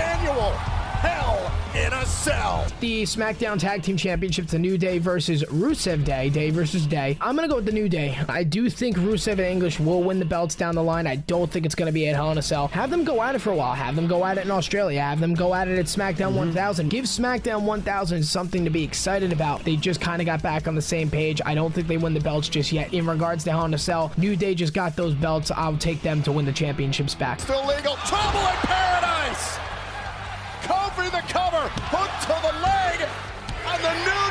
annual Hell in a Cell. The SmackDown Tag Team Championships, the New Day versus Rusev Day, Day versus Day. I'm gonna go with the New Day. I do think Rusev and English will win the belts down the line. I don't think it's gonna be at Hell in a Cell. Have them go at it for a while. Have them go at it in Australia. Have them go at it at SmackDown mm-hmm. 1000. Give SmackDown 1000 something to be excited about. They just kind of got back on the same page. I don't think they win the belts just yet. In regards to Hell in a Cell, New Day just got those belts. I'll take them to win the championships back. Still legal. Trouble in paradise. Kofi the cover. Hook to the leg. And the New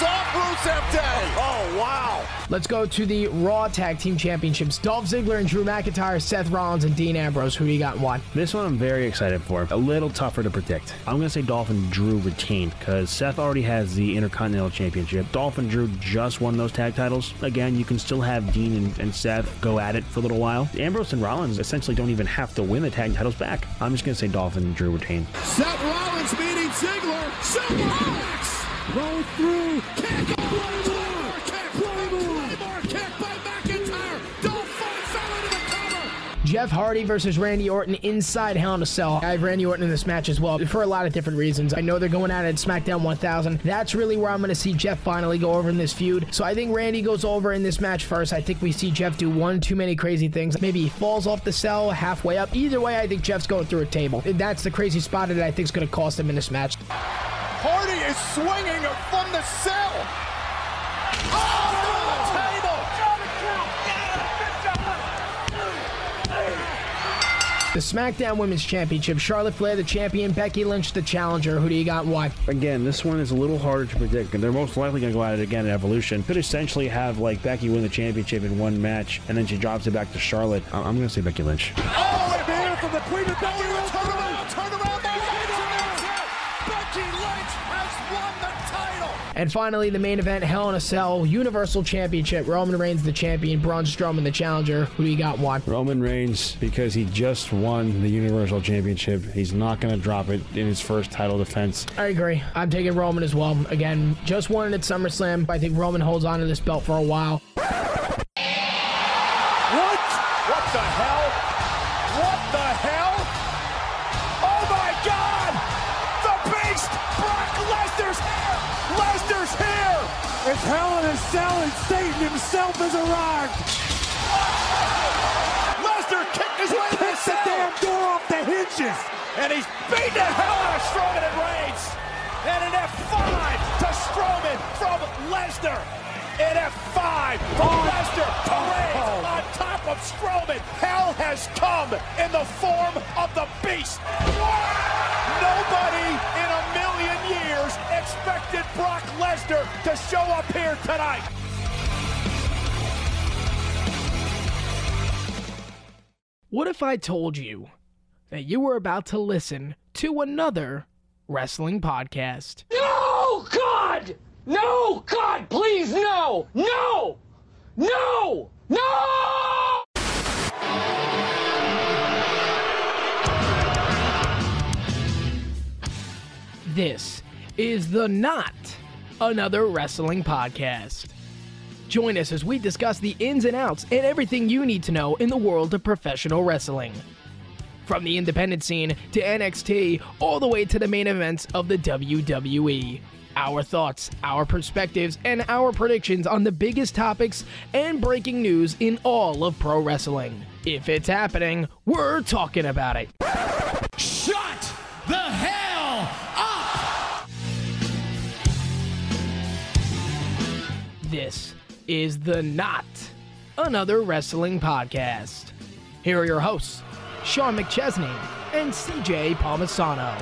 Day off Rusev Day. Oh, wow. Let's go to the Raw Tag Team Championships. Dolph Ziggler and Drew McIntyre, Seth Rollins, and Dean Ambrose. Who do you got and why? This one I'm very excited for. A little tougher to predict. I'm going to say Dolph and Drew retained because Seth already has the Intercontinental Championship. Dolph and Drew just won those tag titles. Again, you can still have Dean and, and Seth go at it for a little while. Ambrose and Rollins essentially don't even have to win the tag titles back. I'm just going to say Dolph and Drew retain. Seth Rollins meeting Ziggler. Suplex. Roll through. Kick. Jeff Hardy versus Randy Orton inside Hell in a Cell. I have Randy Orton in this match as well for a lot of different reasons. I know they're going at it at SmackDown 1000. That's really where I'm going to see Jeff finally go over in this feud. So I think Randy goes over in this match first. I think we see Jeff do one too many crazy things. Maybe he falls off the cell halfway up. Either way, I think Jeff's going through a table. That's the crazy spot that I think is going to cost him in this match. Hardy is swinging from the cell. Oh, The SmackDown Women's Championship. Charlotte Flair, the champion. Becky Lynch, the challenger. Who do you got and why? Again, this one is a little harder to predict. And they're most likely going to go at it again at Evolution. Could essentially have like Becky win the championship in one match, and then she drops it back to Charlotte. I- I'm going to say Becky Lynch. Oh, and here from the Queen of Becky Lynch. Turn around, turn around. And finally, the main event, Hell in a Cell, Universal Championship. Roman Reigns, the champion. Braun Strowman, the challenger. Who do you got why? Roman Reigns, because he just won the Universal Championship, he's not going to drop it in his first title defense. I agree. I'm taking Roman as well. Again, just won it at SummerSlam. I think Roman holds on to this belt for a while. Hinges. and he's beating the hell out of Strowman and Reigns. And an F5 to Strowman from Lesnar. An F5 from Lesnar to Reigns oh. on top of Strowman. Hell has come in the form of the Beast. Nobody in a million years expected Brock Lesnar to show up here tonight. What if I told you that you were about to listen to another wrestling podcast? No, God! No, God, please, no! No! No! No! This is the Not Another Wrestling Podcast. Join us as we discuss the ins and outs and everything you need to know in the world of professional wrestling. From the independent scene to NXT, all the way to the main events of the WWE. Our thoughts, our perspectives, and our predictions on the biggest topics and breaking news in all of pro wrestling. If it's happening, we're talking about it. Shut the hell up! This is the Not Another Wrestling Podcast. Here are your hosts, Sean McChesney and CJ Palmisano.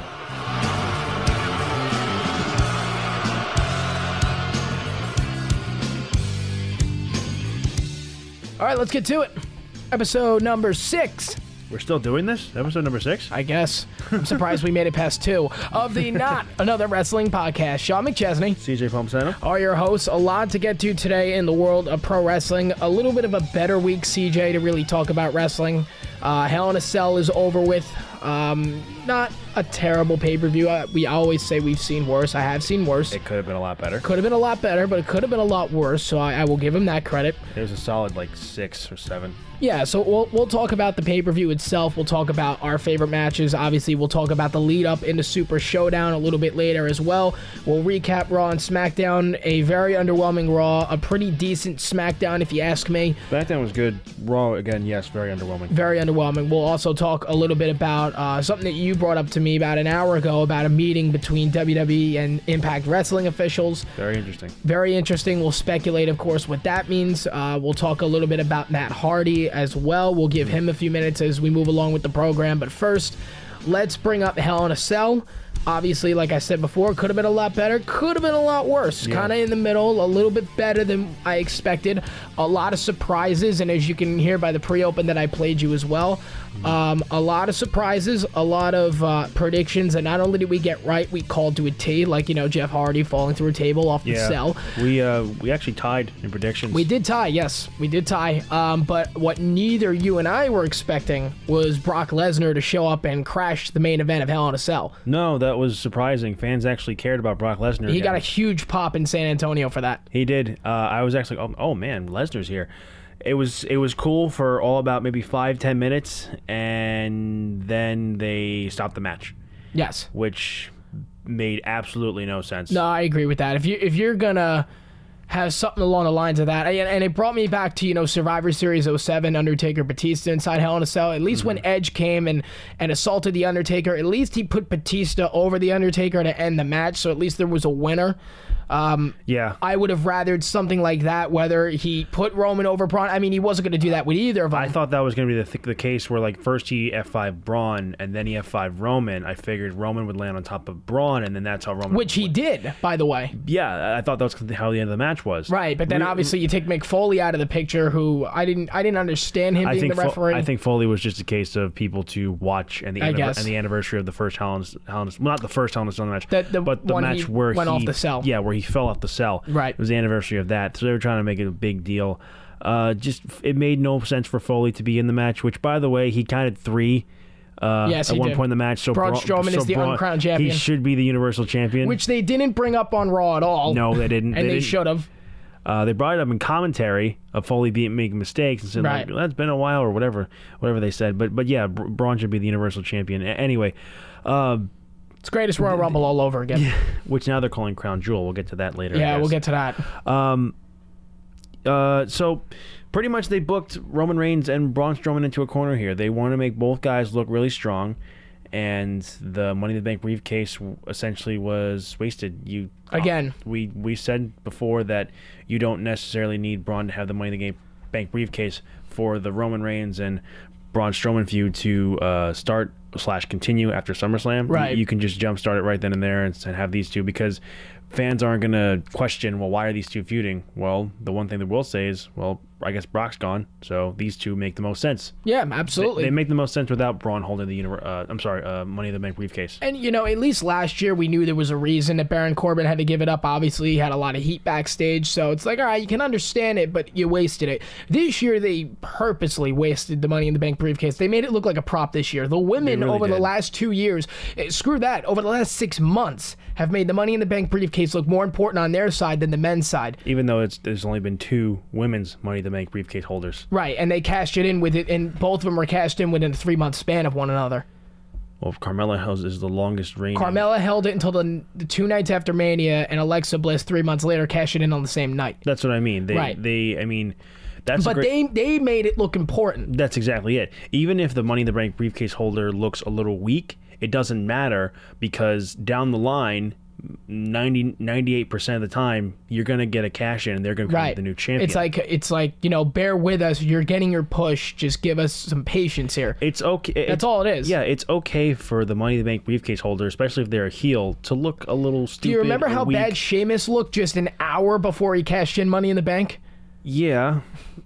All right, let's get to it. Episode number six, We're still doing this? Episode number six? I guess. I'm surprised we made it past two of the Not Another Wrestling Podcast. Sean McChesney. CJ Palmisano. are your hosts. A lot to get to today in the world of pro wrestling. A little bit of a better week, CJ, to really talk about wrestling. Uh, Hell in a Cell is over with. Um, not a terrible pay per view. We always say we've seen worse. I have seen worse. It could have been a lot better. Could have been a lot better, but it could have been a lot worse. So I, I will give him that credit. It was a solid like six or seven. Yeah, so we'll, we'll talk about the pay per view itself. We'll talk about our favorite matches. Obviously, we'll talk about the lead up into Super Showdown a little bit later as well. We'll recap Raw and SmackDown. A very underwhelming Raw, a pretty decent SmackDown, if you ask me. SmackDown was good. Raw again, yes, very underwhelming. Very underwhelming. We'll also talk a little bit about uh, something that you brought up to me about an hour ago about a meeting between WWE and Impact Wrestling officials. Very interesting. Very interesting. We'll speculate, of course, what that means. Uh, we'll talk a little bit about Matt Hardy as well. We'll give him a few minutes as we move along with the program. But first, let's bring up Hell in a Cell. Obviously, like I said before, could have been a lot better, could have been a lot worse. Yeah. Kind of in the middle, a little bit better than I expected. A lot of surprises, and as you can hear by the pre open that I played you as well, um, a lot of surprises, a lot of uh, predictions, and not only did we get right, we called to a T, like, you know, Jeff Hardy falling through a table off the Yeah. cell. We uh we actually tied in predictions. We did tie, yes, we did tie. Um, but what neither you and I were expecting was Brock Lesnar to show up and crash the main event of Hell in a Cell. No, that was surprising. Fans actually cared about Brock Lesnar. He again. got a huge pop in San Antonio for that. He did. Uh, I was actually, oh, oh man, Lesnar's here. It was it was cool for all about maybe five ten minutes, and then they stopped the match, Yes. which made absolutely no sense. No, I agree with that. If you if you're gonna have something along the lines of that, and, and it brought me back to you know Survivor Series 07, Undertaker Batista inside Hell in a Cell. At least when mm-hmm. Edge came and and assaulted the Undertaker, at least he put Batista over the Undertaker to end the match. So at least there was a winner. Um, Yeah, I would have rathered something like that. Whether he put Roman over Braun, I mean, he wasn't going to do that with either of them. I thought that was going to be the, th- the case where like first he F5 Braun and then he F5 Roman. I figured Roman would land on top of Braun and then that's how Roman. which he did, by the way. yeah, I thought that was how the end of the match was. Right, but then Re- obviously you take Mick Foley out of the picture, who I didn't, I didn't understand him I being think the Fo- referee. I think Foley was just a case of people to watch and the I anniver- guess. and the anniversary of the first Hell in, Hell in, well, not the first Hell in a Cell match, The- the but the match he where went he off the cell. Yeah, where he fell off the cell. Right. It was the anniversary of that, so they were trying to make it a big deal. Uh, just it made no sense for Foley to be in the match. Which, by the way, he counted three. Uh, Yes, at one did. point in the match, so Braun Strowman so is the Braun- uncrowned champion. He should be the Universal Champion. which they didn't bring up on Raw at all. no, they didn't. and they, didn't. should have. Uh, they brought it up in commentary of Foley being making mistakes and said Right. like that's been a while or whatever, whatever they said. But but yeah, Br- Braun should be the Universal Champion anyway. Uh, It's greatest Royal Rumble all over again. Yeah, which now they're calling Crown Jewel. We'll get to that later. I we'll get to that. Um, uh, so pretty much they booked Roman Reigns and Braun Strowman into a corner here. They want to make both guys look really strong, and the Money in the Bank briefcase essentially was wasted. You Again. we we said before that you don't necessarily need Braun to have the Money in the Bank briefcase for the Roman Reigns and Braun Strowman feud to uh, start slash continue after SummerSlam. You- Right. You, can just jumpstart it right then and there and, and have these two because fans aren't going to question, well, why are these two feuding? Well, the one thing they will say is, well, I guess Brock's gone, so these two make the most sense. Yeah, absolutely. They make the most sense without Braun holding the univer- uh, I'm sorry, uh, Money in the Bank briefcase. And you know, at least last year we knew there was a reason that Baron Corbin had to give it up. Obviously, he had a lot of heat backstage, so it's like, all right, you can understand it, but you wasted it. This year they purposely wasted the Money in the Bank briefcase. They made it look like a prop this year. The women really over the last two years, eh, screw that, over the last six months, have made the Money in the Bank briefcase look more important on their side than the men's side. Even though it's there's only been two women's Money in the Bank briefcase holders. Right, and they cashed it in with it, and both of them were cashed in within a three month span of one another. Well, Carmella has is the longest reign. Carmella held it until the, the two nights after Mania, and Alexa Bliss three months later cashed it in on the same night. That's what I mean. They, Right. They, I mean, that's But great, they they made it look important. That's exactly it. Even if the Money in the Bank briefcase holder looks a little weak, it doesn't matter because down the line, 90, 98% of the time, you're going to get a cash in and they're going to become Right. the new champion. It's like it's like you know, bear with us. You're getting your push. Just give us some patience here. it's okay. That's it's- all it is. Yeah, it's okay for the Money in the Bank briefcase holder, especially if they're a heel, to look a little stupid. Do you remember how weak. bad Sheamus looked just an hour before he cashed in Money in the Bank? Yeah,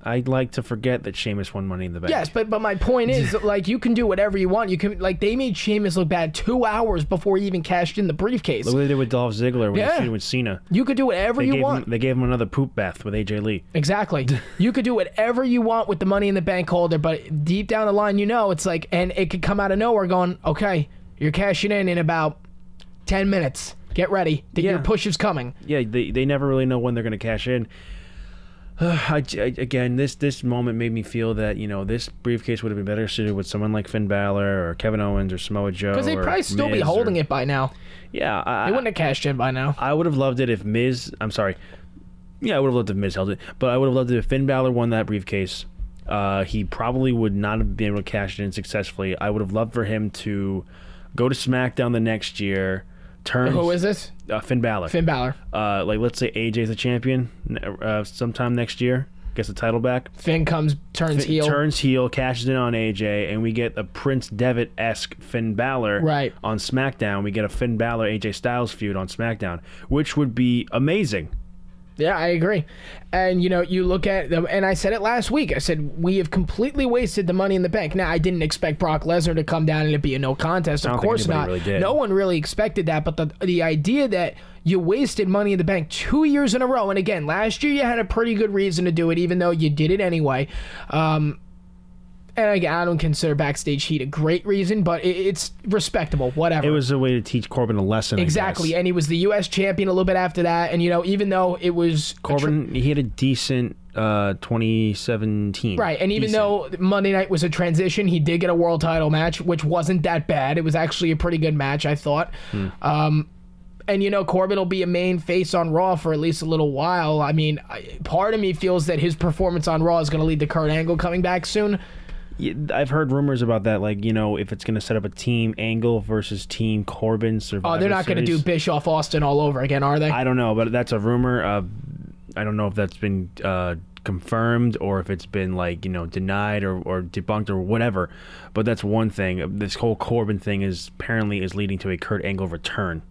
I'd like to forget that Sheamus won Money in the Bank. Yes, but but my point is, like, you can do whatever you want. You can like they made Sheamus look bad two hours before he even cashed in the briefcase. Look what they did with Dolph Ziggler when Yeah. he with Cena. You could do whatever They you want. him, they gave him another poop bath with AJ Lee. Exactly. you could do whatever you want with the money in the bank holder, but deep down the line, you know, it's like, and it could come out of nowhere going, okay, You're cashing in in about 10 minutes. Get ready. The, Your push is coming. yeah, they, they never really know when they're going to cash in. I, I- again, this this moment made me feel that you know this briefcase would have been better suited with someone like Finn Balor or Kevin Owens or Samoa Joe. Because they'd probably still be holding or- it by now. Yeah, I, They wouldn't have cashed in by now. I would have loved it if Miz. I'm sorry. Yeah, I would have loved if Miz held it, but I would have loved it if Finn Balor won that briefcase. Uh, he probably would not have been able to cash it in successfully. I would have loved for him to go to SmackDown the next year. Turn Who is this? uh, Finn Balor? Finn Balor. Uh, like let's say AJ's the champion uh, sometime next year, gets the title back. Finn comes, turns heel. Turns heel, cashes in on AJ, and we get a Prince Devitt esque Finn Balor Right. on SmackDown. We get a Finn Balor AJ Styles feud on SmackDown, which would be amazing. Yeah, I agree. And you know, you look at them, and I said it last week. I said we have completely wasted the money in the bank. Now, I didn't expect Brock Lesnar to come down and it be a no contest. Of course not. really. No one really expected that. But the the idea that you wasted money in the bank two years in a row, and again, last year you had a pretty good reason to do it, even though you did it anyway. Um, and again, I don't consider backstage heat a great reason, but it, it's respectable. Whatever. It was a way to teach Corbin a lesson. Exactly, and he was the U.S. champion a little bit after that. And you know, even though it was Corbin, he had a decent uh, 2017. Right, and even Decent. though Monday night was a transition, he did get a world title match, which wasn't that bad. It was actually a pretty good match, I thought. Hmm. Um, and you know, Corbin will be a main face on Raw for at least a little while. I mean, part of me feels that his performance on Raw is going to lead to Kurt Angle coming back soon. I've heard rumors about that. Like you know, if it's going to set up a team Angle versus Team Corbin Survivor Oh, they're not going to do. Bischoff Austin all over again, are they? I don't know, but that's a rumor. Uh, I don't know if that's been uh, confirmed or if it's been like you know denied or, or debunked or whatever. But that's one thing. This whole Corbin thing is apparently is leading to a Kurt Angle return,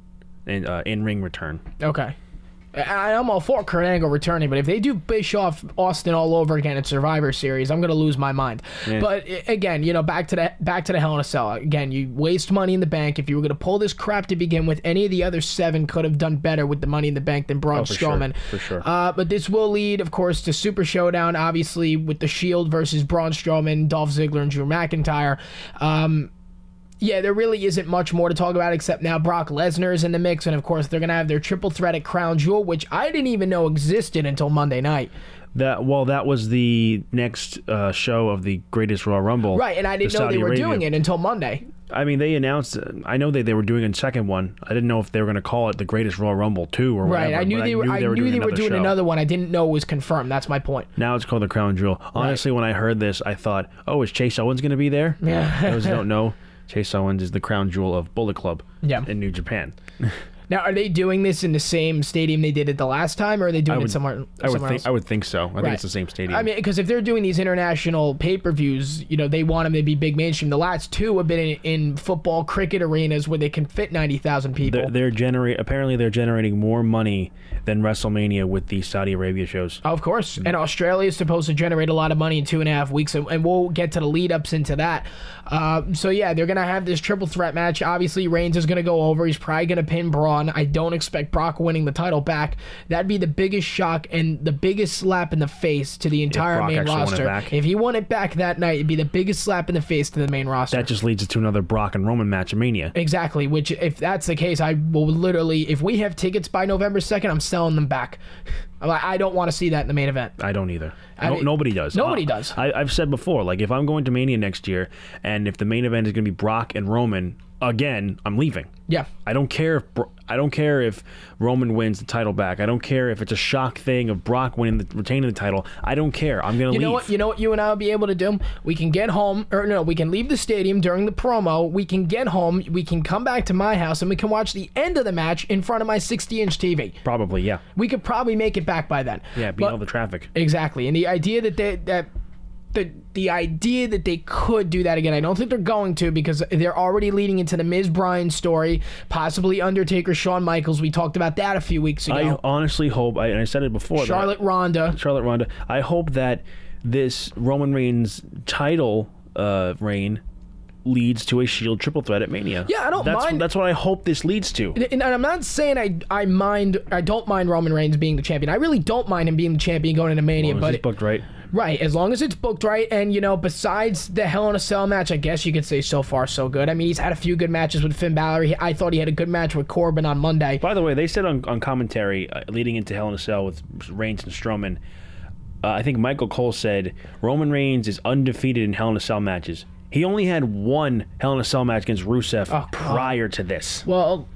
in uh, in ring return. Okay. I- I'm all for Kurt Angle returning, but if they do Bischoff Austin all over again at Survivor Series, I'm gonna lose my mind. But again, you know, back to the back to the Hell in a Cell. Again, you waste money in the bank. If you were gonna pull this crap to begin with, any of the other seven could have done better with the money in the bank than Braun Oh, for sure, for sure. Uh, but this will lead, of course, to Super Showdown, obviously with the Shield versus Braun Strowman, Dolph Ziggler, and Drew McIntyre. Um, yeah, there really isn't much more to talk about except now Brock Lesnar is in the mix, and of course they're gonna have their triple threat at Crown Jewel, which I didn't even know existed until Monday night. That well, that was the next uh, show of the Greatest Royal Rumble. Right, and I didn't know they were Arabia. doing it until Monday. I mean, they announced. I know they, they were doing a second one. I didn't know if they were going to call it the Greatest Royal Rumble two or Right, whatever. I knew they were. I knew they were doing show. another one. I didn't know it was confirmed. That's my point. Now it's called the Crown Jewel. Honestly, when I heard this, I thought, "Oh, is Chase Owens going to be there?" Yeah. Those don't know, Chase Owens is the Crown Jewel of Bullet Club. Yeah. In New Japan. Now, are they doing this in the same stadium they did it the last time, or are they doing would, it somewhere? I would somewhere think. else? I would think so. I think it's the same stadium. I mean, because if they're doing these international pay per views, you know, they want them to be big mainstream. The last two have been in, in football, cricket arenas where they can fit ninety thousand people. they're, they're generate. Apparently, they're generating more money than WrestleMania with the Saudi Arabia shows. Of course. And Australia is supposed to generate a lot of money in two and a half weeks, and, and we'll get to the lead ups into that. Uh, so, yeah, they're going to have this triple threat match. Obviously, Reigns is going to go over. He's probably going to pin Braun. I don't expect Brock winning the title back. That'd be the biggest shock and the biggest slap in the face to the entire main actually won it roster. If he won it back that night, it'd be the biggest slap in the face to the main roster. That just leads to another Brock and Roman match at Mania. Exactly. Which, if that's the case, I will literally, if we have tickets by November 2nd, I'm selling them back. I don't want to see that in the main event. I don't either. I No, mean, nobody does. nobody Uh, does. I, I've said before, like if I'm going to Mania next year, and if the main event is going to be Brock and Roman again, I'm leaving. Yeah. I don't care if Bro- I don't care if Roman wins the title back. I don't care if it's a shock thing of Brock winning the retaining the title. I don't care. I'm gonna You leave. know what? You know what? You and I will be able to do. We can get home, or no, we can leave the stadium during the promo. We can get home. We can come back to my house, and we can watch the end of the match in front of my 60-inch TV. Probably, yeah, We could probably make it back by then. yeah. But- all the traffic. Exactly. And the idea that they that the the idea that they could do that again, I don't think they're going to because they're already leading into the Miz Bryan story, possibly Undertaker, Shawn Michaels. We talked about that a few weeks ago. I honestly hope, I, and I said it before. that- Charlotte Ronda. Charlotte Ronda. I hope that this Roman Reigns title uh, reign leads to a Shield triple threat at Mania. Yeah, I don't that's, mind- That's what I hope this leads to. And I'm not saying I I mind I don't mind Roman Reigns being the champion. I really don't mind him being the champion going into Mania, Well, but booked right. Right, as long as it's booked right, and you know, besides the Hell in a Cell match, I guess you could say so far so good. I mean, he's had a few good matches with Finn Balor. He, I thought he had a good match with Corbin on Monday. By the way, they said on, on commentary uh, leading into Hell in a Cell with Reigns and Strowman, uh, I think Michael Cole said Roman Reigns is undefeated in Hell in a Cell matches. He only had one Hell in a Cell match against Rusev Oh, prior to this. Well,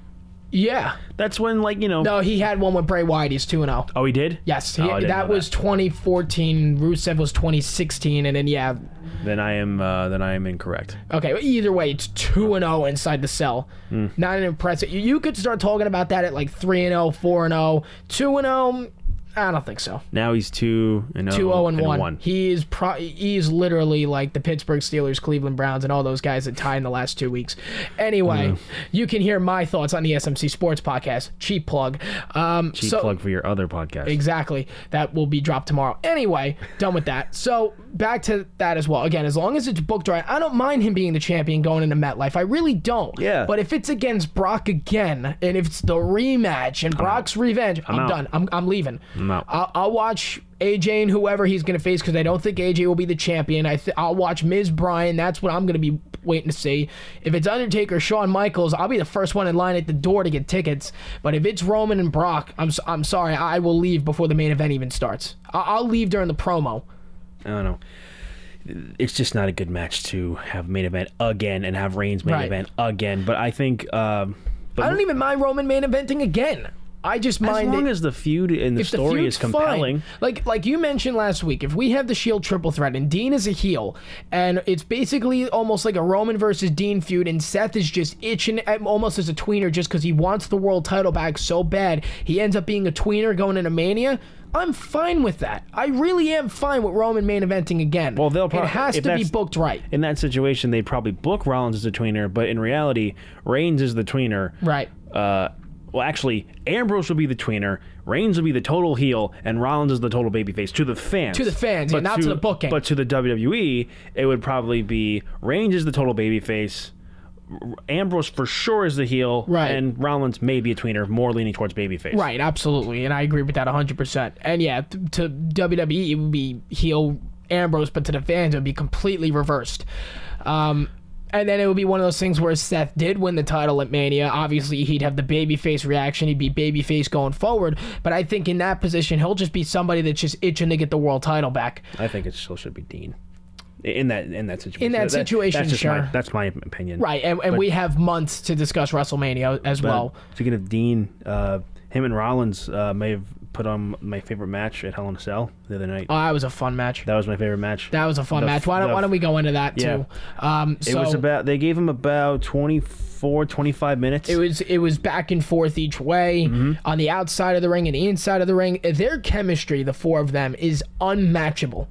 yeah, That's when, like, you know. no, he had one with Bray Wyatt. He's two and zero. Oh, he did? Yes, he, Oh, I didn't that know was 2014. Rusev was 2016, and then yeah, Then I am uh, then I am incorrect. Okay, but either way, it's two and zero inside the cell. Hmm. Not an impressive. You, you could start talking about that at like three and 0, 4 and 0, 2 and 0. I don't think so. Now he's two and oh, Two zero and and one. He is pro- he is literally like the Pittsburgh Steelers, Cleveland Browns, and all those guys that tie in the last two weeks. Anyway, you can hear my thoughts on the SMC Sports Podcast. Cheap plug. Um, Cheap so, plug for your other podcast. Exactly. That will be dropped tomorrow. Anyway, done with that. So back to that as well. Again, as long as it's booked right, I don't mind him being the champion going into MetLife. I really don't. Yeah. But if it's against Brock again, and if it's the rematch and Brock's revenge, I'm, out. done. I'm, I'm leaving. I'm out. I'll, I'll watch AJ and whoever he's going to face because I don't think AJ will be the champion. I th- I'll watch Miz Bryan. That's what I'm going to be waiting to see. If it's Undertaker, Shawn Michaels, I'll be the first one in line at the door to get tickets. But if it's Roman and Brock, I'm I'm sorry, I will leave before the main event even starts. I- I'll leave during the promo. I don't know. It's just not a good match to have main event again and have Reigns main Right. event again. But I think, um, but I don't even mind Roman main eventing again. I just as mind long it. as the feud and the if story feud's is compelling, fine. Like like you mentioned last week, if we have the Shield triple threat and Dean is a heel, and it's basically almost like a Roman versus Dean feud, and Seth is just itching at- almost as a tweener just because he wants the world title back so bad, he ends up being a tweener going into Mania. I'm fine with that. I really am fine with Roman main eventing again. Well, they'll probably it has to be booked right. in that situation, they'd probably book Rollins as a tweener, but in reality, Reigns is the tweener. Right. Uh, well, actually, Ambrose will be the tweener, Reigns will be the total heel, and Rollins is the total babyface to the fans. To the fans, yeah, not to the booking. But to the WWE, it would probably be Reigns is the total babyface. Ambrose for sure is the heel, Right. And Rollins may be a tweener, more leaning towards babyface. Right, absolutely, and I agree with that 100%. And yeah, to WWE it would be heel Ambrose, but to the fans it would be completely reversed. Um, and then it would be one of those things where Seth did win the title at Mania. Obviously, he'd have the babyface reaction. He'd be babyface going forward. But I think in that position, he'll just be somebody that's just itching to get the world title back. I think it still should be Dean. In that in that situation. In that situation, that's just my- sure. that's my opinion. Right, and, and we have months to discuss WrestleMania as well. Speaking of Dean, uh, him and Rollins uh, may have put on my favorite match at Hell in a Cell the other night. Oh, that was a fun match. that was my favorite match. That was a fun The- match. Why don't, the- why don't we go into that Yeah. too? Um, It was about. They gave him about 24, 25 minutes. It was it was back and forth each way Mm-hmm. on the outside of the ring and the inside of the ring. Their chemistry, the four of them, is unmatchable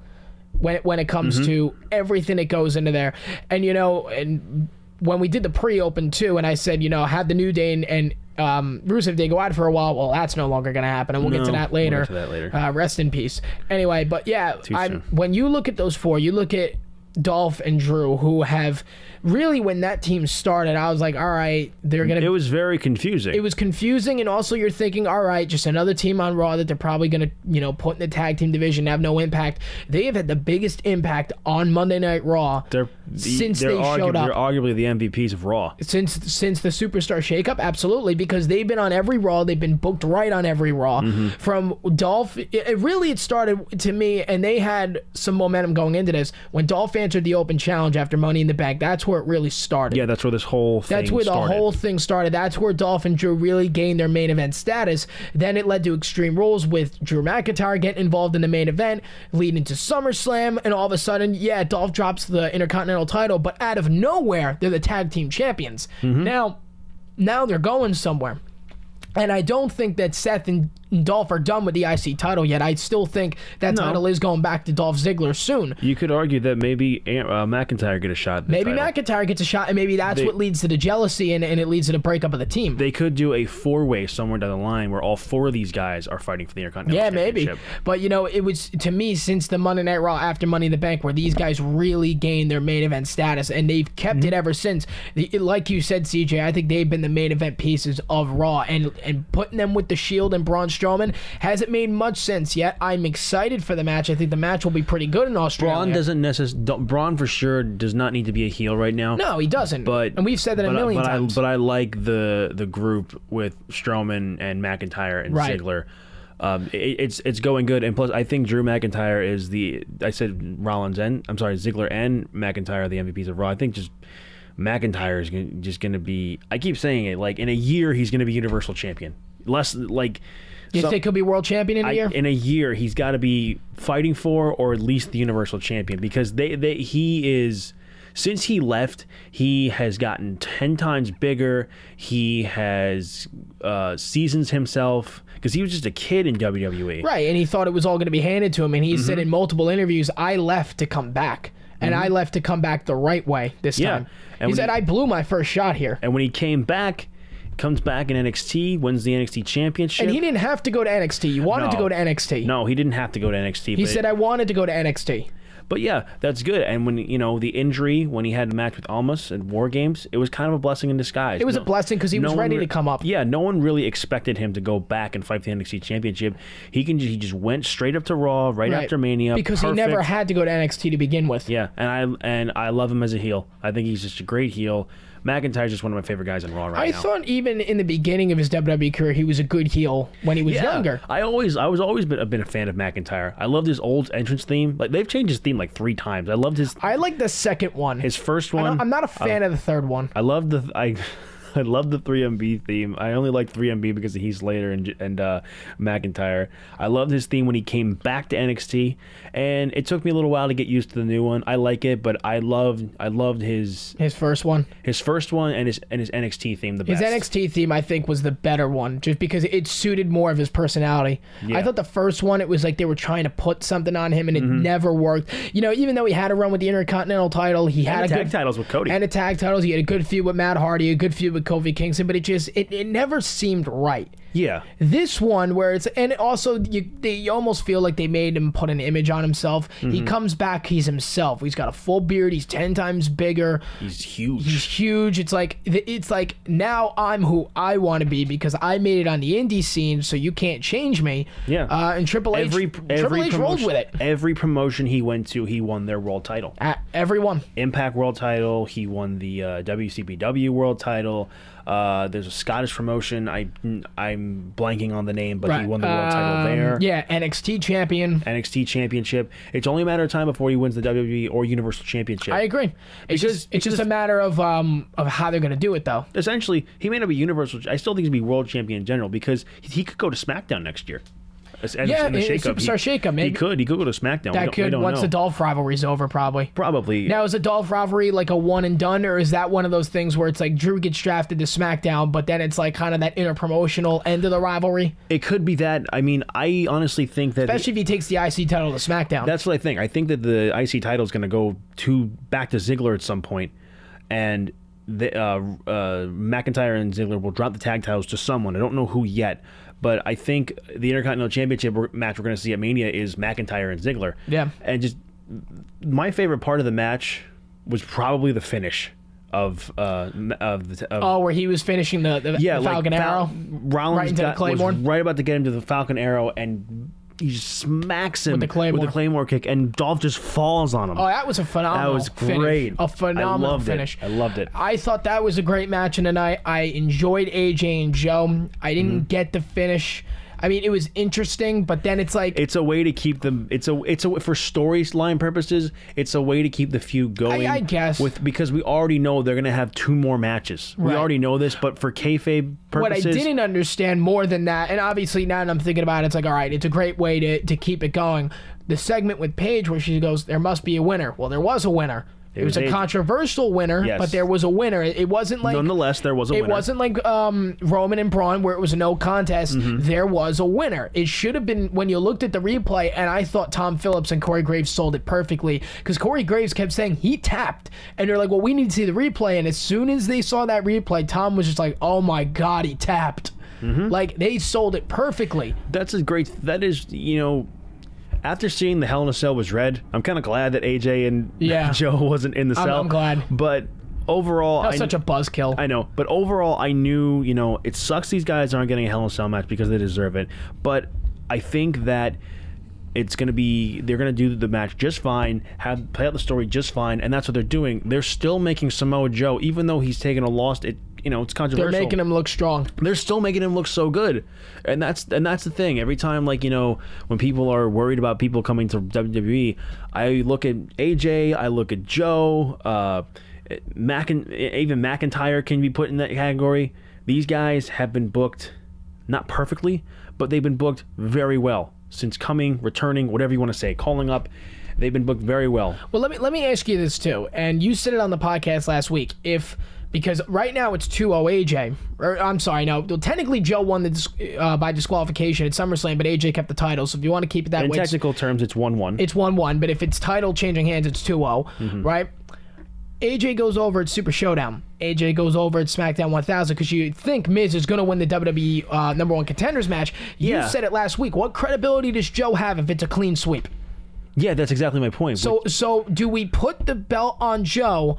when it, when it comes Mm-hmm. to everything that goes into there. And you know, and when we did the pre-open too, and I said, you know, had the New Day and, and um, Rusev Day go out for a while. Well, that's no longer going to happen, and we'll get to No, that we'll later. to that later. Uh, rest in peace. Anyway, but yeah, when you look at those four, you look at Dolph and Drew, who have really, when that team started, I was like, all right, they're going to It was very confusing. it was confusing and also you're thinking all right just another team on raw that they're probably going to you know put in the tag team division have no impact they have had the biggest impact on monday night raw they're since they're they argu- showed They're arguably the MVPs of Raw. since since the superstar shakeup absolutely because they've been on every raw they've been booked right on every raw Mm-hmm. from dolph it, it really it started to me and they had some momentum going into this when dolph answered the open challenge after money in the bank that's where it really started Yeah, that's where this whole thing that's where the started. whole thing started. That's where Dolph and Drew really gained their main event status. Then it led to Extreme Rules with Drew McIntyre getting involved in the main event, leading to SummerSlam, and all of a sudden, yeah, Dolph drops the Intercontinental title, but out of nowhere, they're the tag team champions. Mm-hmm. Now, now they're going somewhere. And I don't think that Seth and Dolph are done with the IC title yet. I still think that No. title is going back to Dolph Ziggler soon. You could argue that maybe uh, McIntyre get a shot. Maybe title. McIntyre gets a shot, and maybe that's They- what leads to the jealousy and, and it leads to the breakup of the team. They could do a four-way somewhere down the line where all four of these guys are fighting for the Intercontinental championship. Yeah, maybe. But you know, it was to me since the Monday Night Raw after Money in the Bank, where these guys really gained their main event status, and they've kept Mm-hmm. it ever since. Like you said, CJ, I think they've been the main event pieces of Raw, and and putting them with the Shield and Braun Strowman hasn't made much sense yet. I'm excited for the match. I think the match will be pretty good in Australia. Braun doesn't necessarily. Braun for sure does not need to be a heel right now. No, he doesn't. But and we've said that but, a million but times. I, but I like the the group with Strowman and McIntyre and Right. Ziggler. Um, it, it's it's going good, and plus I think Drew McIntyre is the I said Rollins and I'm sorry Ziggler and McIntyre are the MVPs of Raw. I think just McIntyre is gonna, just going to be. I keep saying it like in a year he's going to be Universal Champion. Less like. You some- think he'll be world champion in a I- year? in a year, he's got to be fighting for, or at least the Universal Champion, because they, they he is. Since he left, he has gotten ten times bigger. He has uh, seasons himself because he was just a kid in. WWE. Right, and he thought it was all going to be handed to him, and he Mm-hmm. said in multiple interviews, "I left to come back, and I left to come back the right way this Mm-hmm. Yeah, time." and he said, he- "I blew my first shot here," And when he came back, comes back in NXT, wins the NXT Championship. and he didn't have to go to NXT. You wanted to go to NXT. No, he didn't have to go to NXT. he said, "I wanted to go to NXT." But yeah, that's good. And when you know the injury when he had the match with Almas at War Games, it was kind of a blessing in disguise. It was a blessing because he was one ready to come up. Yeah, no one really expected him to go back and fight for the NXT Championship. He can he just went straight up to Raw right, Right. after Mania because he never had to go to NXT to begin with. Yeah, and I and I love him as a heel. I think he's just a great heel. McIntyre's just one of my favorite guys in Raw right I now. thought even in the beginning of his WWE career, he was a good heel when he was Yeah, younger. I always, I was always been, been a fan of McIntyre. I loved his old entrance theme. Like they've changed his theme like three times. I loved his I like the second one. his first one. I'm not a fan of the third one. I love the I I love the 3MB theme. I only like 3MB because of Heath Slater and and uh, McIntyre. I loved his theme when he came back to NXT, and it took me a little while to get used to the new one. I like it, but I loved I loved his His first one. his first one and his and his NXT theme the best. His. NXT theme, I think, was the better one, just because it suited more of his personality. Yeah. I thought the first one, it was like they were trying to put something on him, and it Mm-hmm. never worked. You know, even though he had a run with the Intercontinental title, he had a tag good titles with Cody. and a tag titles. He had a good feud with Matt Hardy, a good feud with Kofi Kingston, but it just it, it never seemed right. Yeah, This one, where it's and also you, they, you almost feel like they made him put an image on himself. Mm-hmm. He comes back, he's himself. He's got a full beard. He's ten times bigger. he's huge. He's huge. It's like it's like now I'm who I want to be because I made it on the indie scene, so you can't change me. Yeah. Uh, and Triple H, every Triple every H rolled promotion, with it. Every promotion he went to, he won their world title. At everyone. Impact World Title. He won the uh, WCPW World Title. Uh, there's a Scottish promotion. I I'm blanking on the name, but he won the world title Um, there. Yeah, NXT champion. NXT Championship. It's only a matter of time before he wins the WWE or Universal Championship. I agree. It's Because- just it's just a matter of um of how they're gonna do it though. Essentially, he may not be Universal. I still think he's be World Champion in general because he, he could go to SmackDown next year. As- Yeah, the shakeup. Superstar He- shakeup, maybe. He could. He could go to SmackDown. That could once know. the Dolph rivalry's over, probably. Probably. Now is a Dolph rivalry like a one and done, or is that one of those things where it's like Drew gets drafted to SmackDown, but then it's like kind of that interpromotional end of the rivalry, it could be that. I mean, I honestly think that especially if he takes the IC title to SmackDown. That's what I think. I think that the IC title is going to go to back to Ziggler at some point, and the, uh, uh, McIntyre and Ziggler will drop the tag titles to someone. I don't know who yet, but I think the Intercontinental Championship match we're going to see at Mania is McIntyre and Ziggler. Yeah. and just my favorite part of the match was probably the finish of uh of the of, oh, where he was finishing the, the, yeah Falcon like, Arrow. Fal- Rollins right into got, was Claymore? right about to get him to the Falcon Arrow and. He just smacks him With the Claymore. with the Claymore kick, and Dolph just falls on him. Oh, that was a phenomenal. That was finish. great. A phenomenal I loved finish. It. I loved it. I thought that was a great match in the night. I enjoyed AJ and Joe. I didn't Mm-hmm. get the finish. I mean, it was interesting, but then it's like It's a way to keep them. It's a. It's a for storyline purposes. It's a way to keep the feud going. I guess. with because we already know they're gonna have two more matches. We already know this, but for kayfabe purposes, what I didn't understand more than that, and obviously now that I'm thinking about it, it's like, all right, it's a great way to, to keep it going. The segment with Paige where she goes, there must be a winner. Well, there was a winner. It, was, was a controversial winner, Yes. but there was a winner. It, it wasn't like Nonetheless, there was a winner it winner. wasn't like um, Roman and Braun where it was no contest. Mm-hmm. There was a winner. It should have been when you looked at the replay, and I thought Tom Phillips and Corey Graves sold it perfectly because Corey Graves kept saying he tapped, and they're like, "Well, we need to see the replay." And as soon as they saw that replay, Tom was just like, "Oh my god, he tapped!" Mm-hmm. Like they sold it perfectly. That's a great. That is, you know, after seeing the Hell in a Cell was red, I'm kind of glad that AJ and Yeah. Joe wasn't in the I'm- cell. I'm glad. But overall, That was I, such a buzzkill. I know, but overall, I knew you know it sucks these guys aren't getting a Hell in a Cell match because they deserve it. But I think that it's going to be they're going to do the match just fine, have play out the story just fine, and that's what they're doing. They're still making Samoa Joe, even though he's taken a loss. It you know it's controversial. They're making him look strong. they're still making him look so good and that's and that's the thing every time like you know when people are worried about people coming to WWE I look at AJ I look at Joe uh Macin- even McIntyre can be put in that category these guys have been booked not perfectly but they've been booked very well since coming returning whatever you want to say calling up they've been booked very well Well, let me let me ask you this too, and you said it on the podcast last week. If because right now it's 2-0 AJ, or I'm sorry, no, technically Joe won the dis- uh, by disqualification at SummerSlam, but AJ kept the title. So if you want to keep it that in way, in technical terms it's 1-1 it's 1-1. But if it's title changing hands, it's 2-0, Mm-hmm. right? AJ goes over at Super Showdown. AJ goes over at SmackDown 1000 because you think Miz is going to win the WWE uh, number one contenders match. You Yeah. said it last week. What credibility does Joe have if it's a clean sweep? yeah that's exactly my point So so do we put the belt on Joe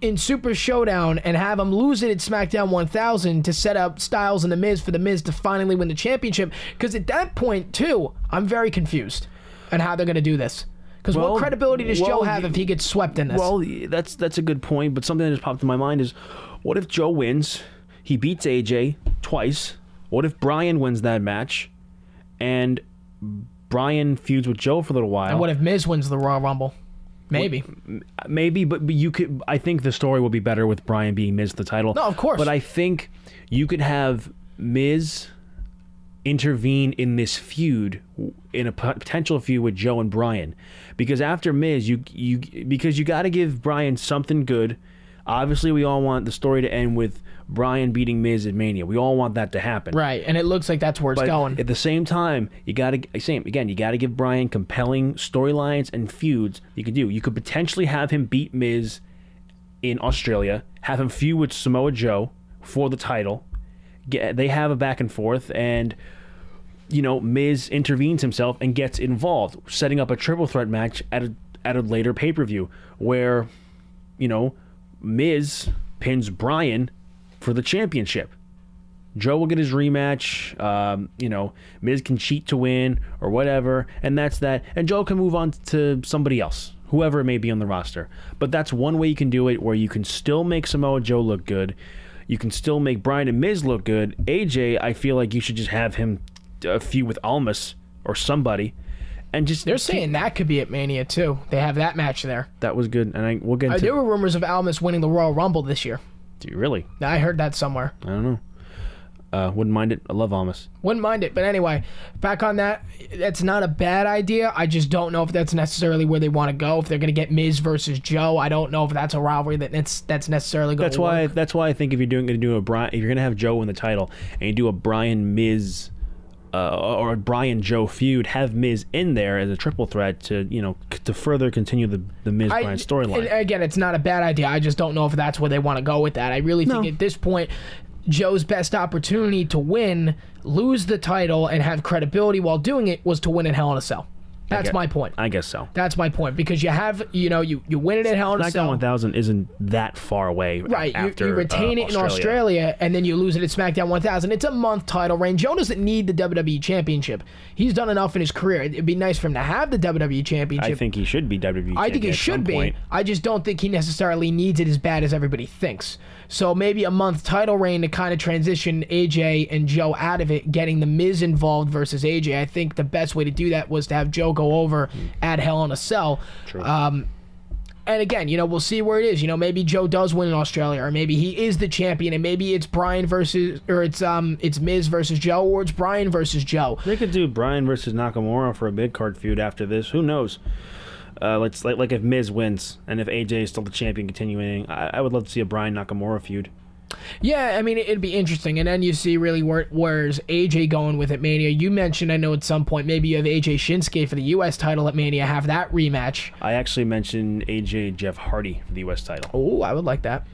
in Super Showdown and have him lose it at SmackDown 1000 to set up Styles and The Miz for The Miz to finally win the championship? Because at that point, too, I'm very confused on how they're going to do this. Because Well, what credibility does well, Joe have if he gets swept in this? Well, that's that's a good point, but something that just popped in my mind is, what if Joe wins? He beats AJ twice. What if Bryan wins that match, and Bryan feuds with Joe for a little while? and what if Miz wins the Royal Rumble? Maybe. Maybe, but, but you could. I think the story will be better with Bryan being Miz the title. No, of course. But I think you could have Miz intervene in this feud, in a potential feud with Joe and Bryan, because after Miz, you you because you got to give Bryan something good. Obviously, we all want the story to end with Bryan beating Miz at Mania. We all want that to happen. Right. And it looks like that's where it's But going. at the same time, you got to same again. You got to give Bryan compelling storylines and feuds. You could do. You could potentially have him beat Miz in Australia, have him feud with Samoa Joe for the title. Get, they have a back and forth, and you know Miz intervenes himself and gets involved, setting up a triple threat match at a at a later pay per view where you know Miz pins Bryan for the championship. Joe will get his rematch. Um, you know, Miz can cheat to win or whatever, and that's that. And Joe can move on to somebody else, whoever it may be on the roster. But that's one way you can do it, where you can still make Samoa Joe look good. You can still make Bryan and Miz look good. AJ, I feel like you should just have him a feud with Almas or somebody, and just They're saying that could be at Mania, too. They have that match there. that was good. And I, we'll get Uh, there were rumors of Almas winning the Royal Rumble this year. Do you really? I heard that somewhere. I don't know. Uh, wouldn't mind it. I love Almas. Wouldn't mind it. But anyway, back on that, that's not a bad idea. I just don't know if that's necessarily where they want to go. If they're going to get Miz versus Joe, I don't know if that's a rivalry that that's, that's necessarily going That's to why. work. That's why I think if you're doing going to do a Bryan, if you're going to have Joe win the title and you do a Bryan Miz. Uh, or a Bryan Joe feud, have Miz in there as a triple threat to you know c- to further continue the the Miz I- Bryan storyline. Again, it's not a bad idea. I just don't know if that's where they want to go with that. I really think No. at this point, Joe's best opportunity to win, lose the title, and have credibility while doing it was to win in Hell in a Cell. That's get- my point. I guess so. That's my point because you have, you know, you you win it at Hell in a SmackDown Cell. 1000 isn't that far away. Right, you, after you retain uh, it in Australia, and then you lose it at SmackDown 1000. It's a month title reign. Joe doesn't need the WWE Championship. He's done enough in his career. It'd be nice for him to have the WWE Championship. I think he should be WWE. I think he should be. point. I just don't think he necessarily needs it as bad as everybody thinks. So maybe a month title reign to kind of transition AJ and Joe out of it, getting the Miz involved versus AJ. I think the best way to do that was to have Joe go over at Hell in a Cell. True. Um, and again, you know, we'll see where it is. You know, maybe Joe does win in Australia, or maybe he is the champion, and maybe it's Bryan versus, or it's um, it's Miz versus Joe, or it's Bryan versus Joe. They could do Bryan versus Nakamura for a big card feud after this. Who knows? Uh, let's like like if Miz wins and if AJ is still the champion continuing, I, I would love to see a Bryan Nakamura feud. Yeah, I mean, it'd be interesting. And then you see really where where's AJ going with it, Mania. You mentioned, I know at some point, maybe you have AJ Shinsuke for the U.S. title at Mania, have that rematch. I actually mentioned AJ Jeff Hardy for the U.S. title. Oh, I would like that.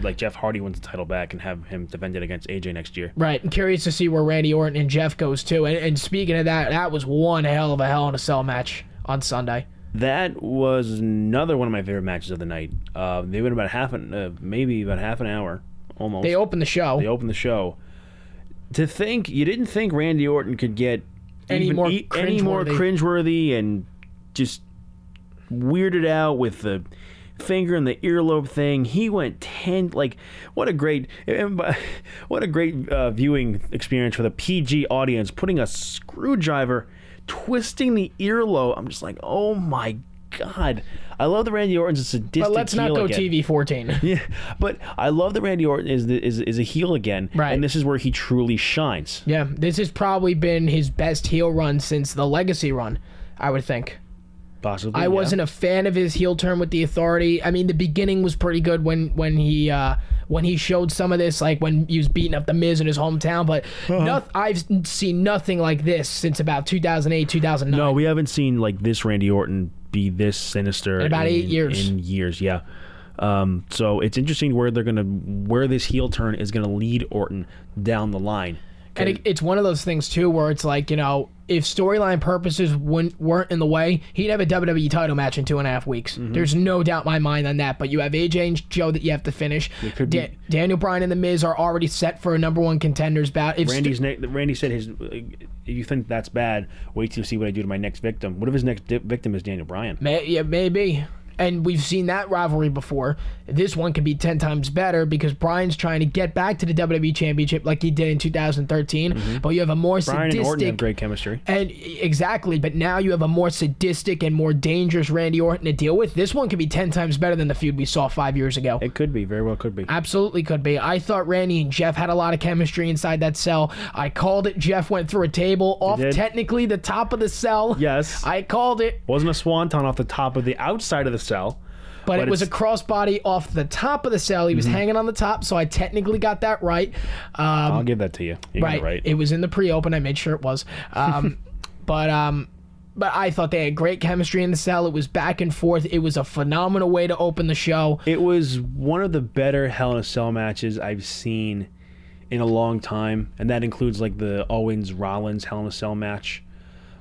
Like Jeff Hardy wins the title back and have him defend it against AJ next year. Right. I'm curious to see where Randy Orton and Jeff goes too. And, and speaking of that, that was one hell of a Hell in a Cell match on Sunday. That was another one of my favorite matches of the night. Uh, they went about half an, uh, maybe about half an hour, almost. They opened the show. They opened the show. To think you didn't think Randy Orton could get Any even more e- any more cringeworthy. and just weirded out with the finger and the earlobe thing. He went ten like what a great what a great uh, viewing experience for the PG audience. Putting a screwdriver, twisting the earlobe. I'm just like, oh my god. I love the Randy Orton's a sadistic. but let's not go again. TV 14. Yeah, but I love that Randy Orton is the, is is a heel again, Right. And this is where he truly shines. Yeah, this has probably been his best heel run since the Legacy run, I would think. Possibly, I yeah. wasn't a fan of his heel turn with the Authority. I mean, the beginning was pretty good when when he uh, when he showed some of this, like when he was beating up the Miz in his hometown. But Uh-huh. noth- I've seen nothing like this since about 2008, 2009. No, we haven't seen like this Randy Orton be this sinister In about in- eight years. In years, yeah. Um, so it's interesting where they're gonna where this heel turn is gonna lead Orton down the line. And it, it's one of those things too, where it's like you know, if storyline purposes wouldn't, weren't in the way, he'd have a WWE title match in two and a half weeks. Mm-hmm. There's no doubt in my mind on that. But you have AJ and Joe that you have to finish. Da- Daniel Bryan and The Miz are already set for a number one contenders bout. If st- Randy's ne- Randy said his. If you think that's bad, wait till you see what I do to my next victim. What if his next di- victim is Daniel Bryan? May, yeah, maybe. And we've seen that rivalry before. This one could be 10 times better because Bryan's trying to get back to the WWE Championship like he did in 2013. But you have a more Mm-hmm. Bryan and Orton have sadistic. great chemistry. And exactly, but now you have a more sadistic and more dangerous Randy Orton to deal with. This one could be 10 times better than the feud we saw five years ago. It could be very well could be. Absolutely could be. I thought Randy and Jeff had a lot of chemistry inside that cell. I called it. Jeff went through a table off technically the top of the cell. Yes. I called it. Wasn't a swanton off the top of the outside of the cell. but, But it was a crossbody off the top of the cell. He was hanging on the top, so I technically got that right. Um, I'll give that to you. You right. it right. It was in the pre-open. I made sure it was. Um, but um, but I thought they had great chemistry in the cell. It was back and forth. It was a phenomenal way to open the show. It was one of the better Hell in a Cell matches I've seen in a long time, and that includes like the Owens Rollins Hell in a Cell match,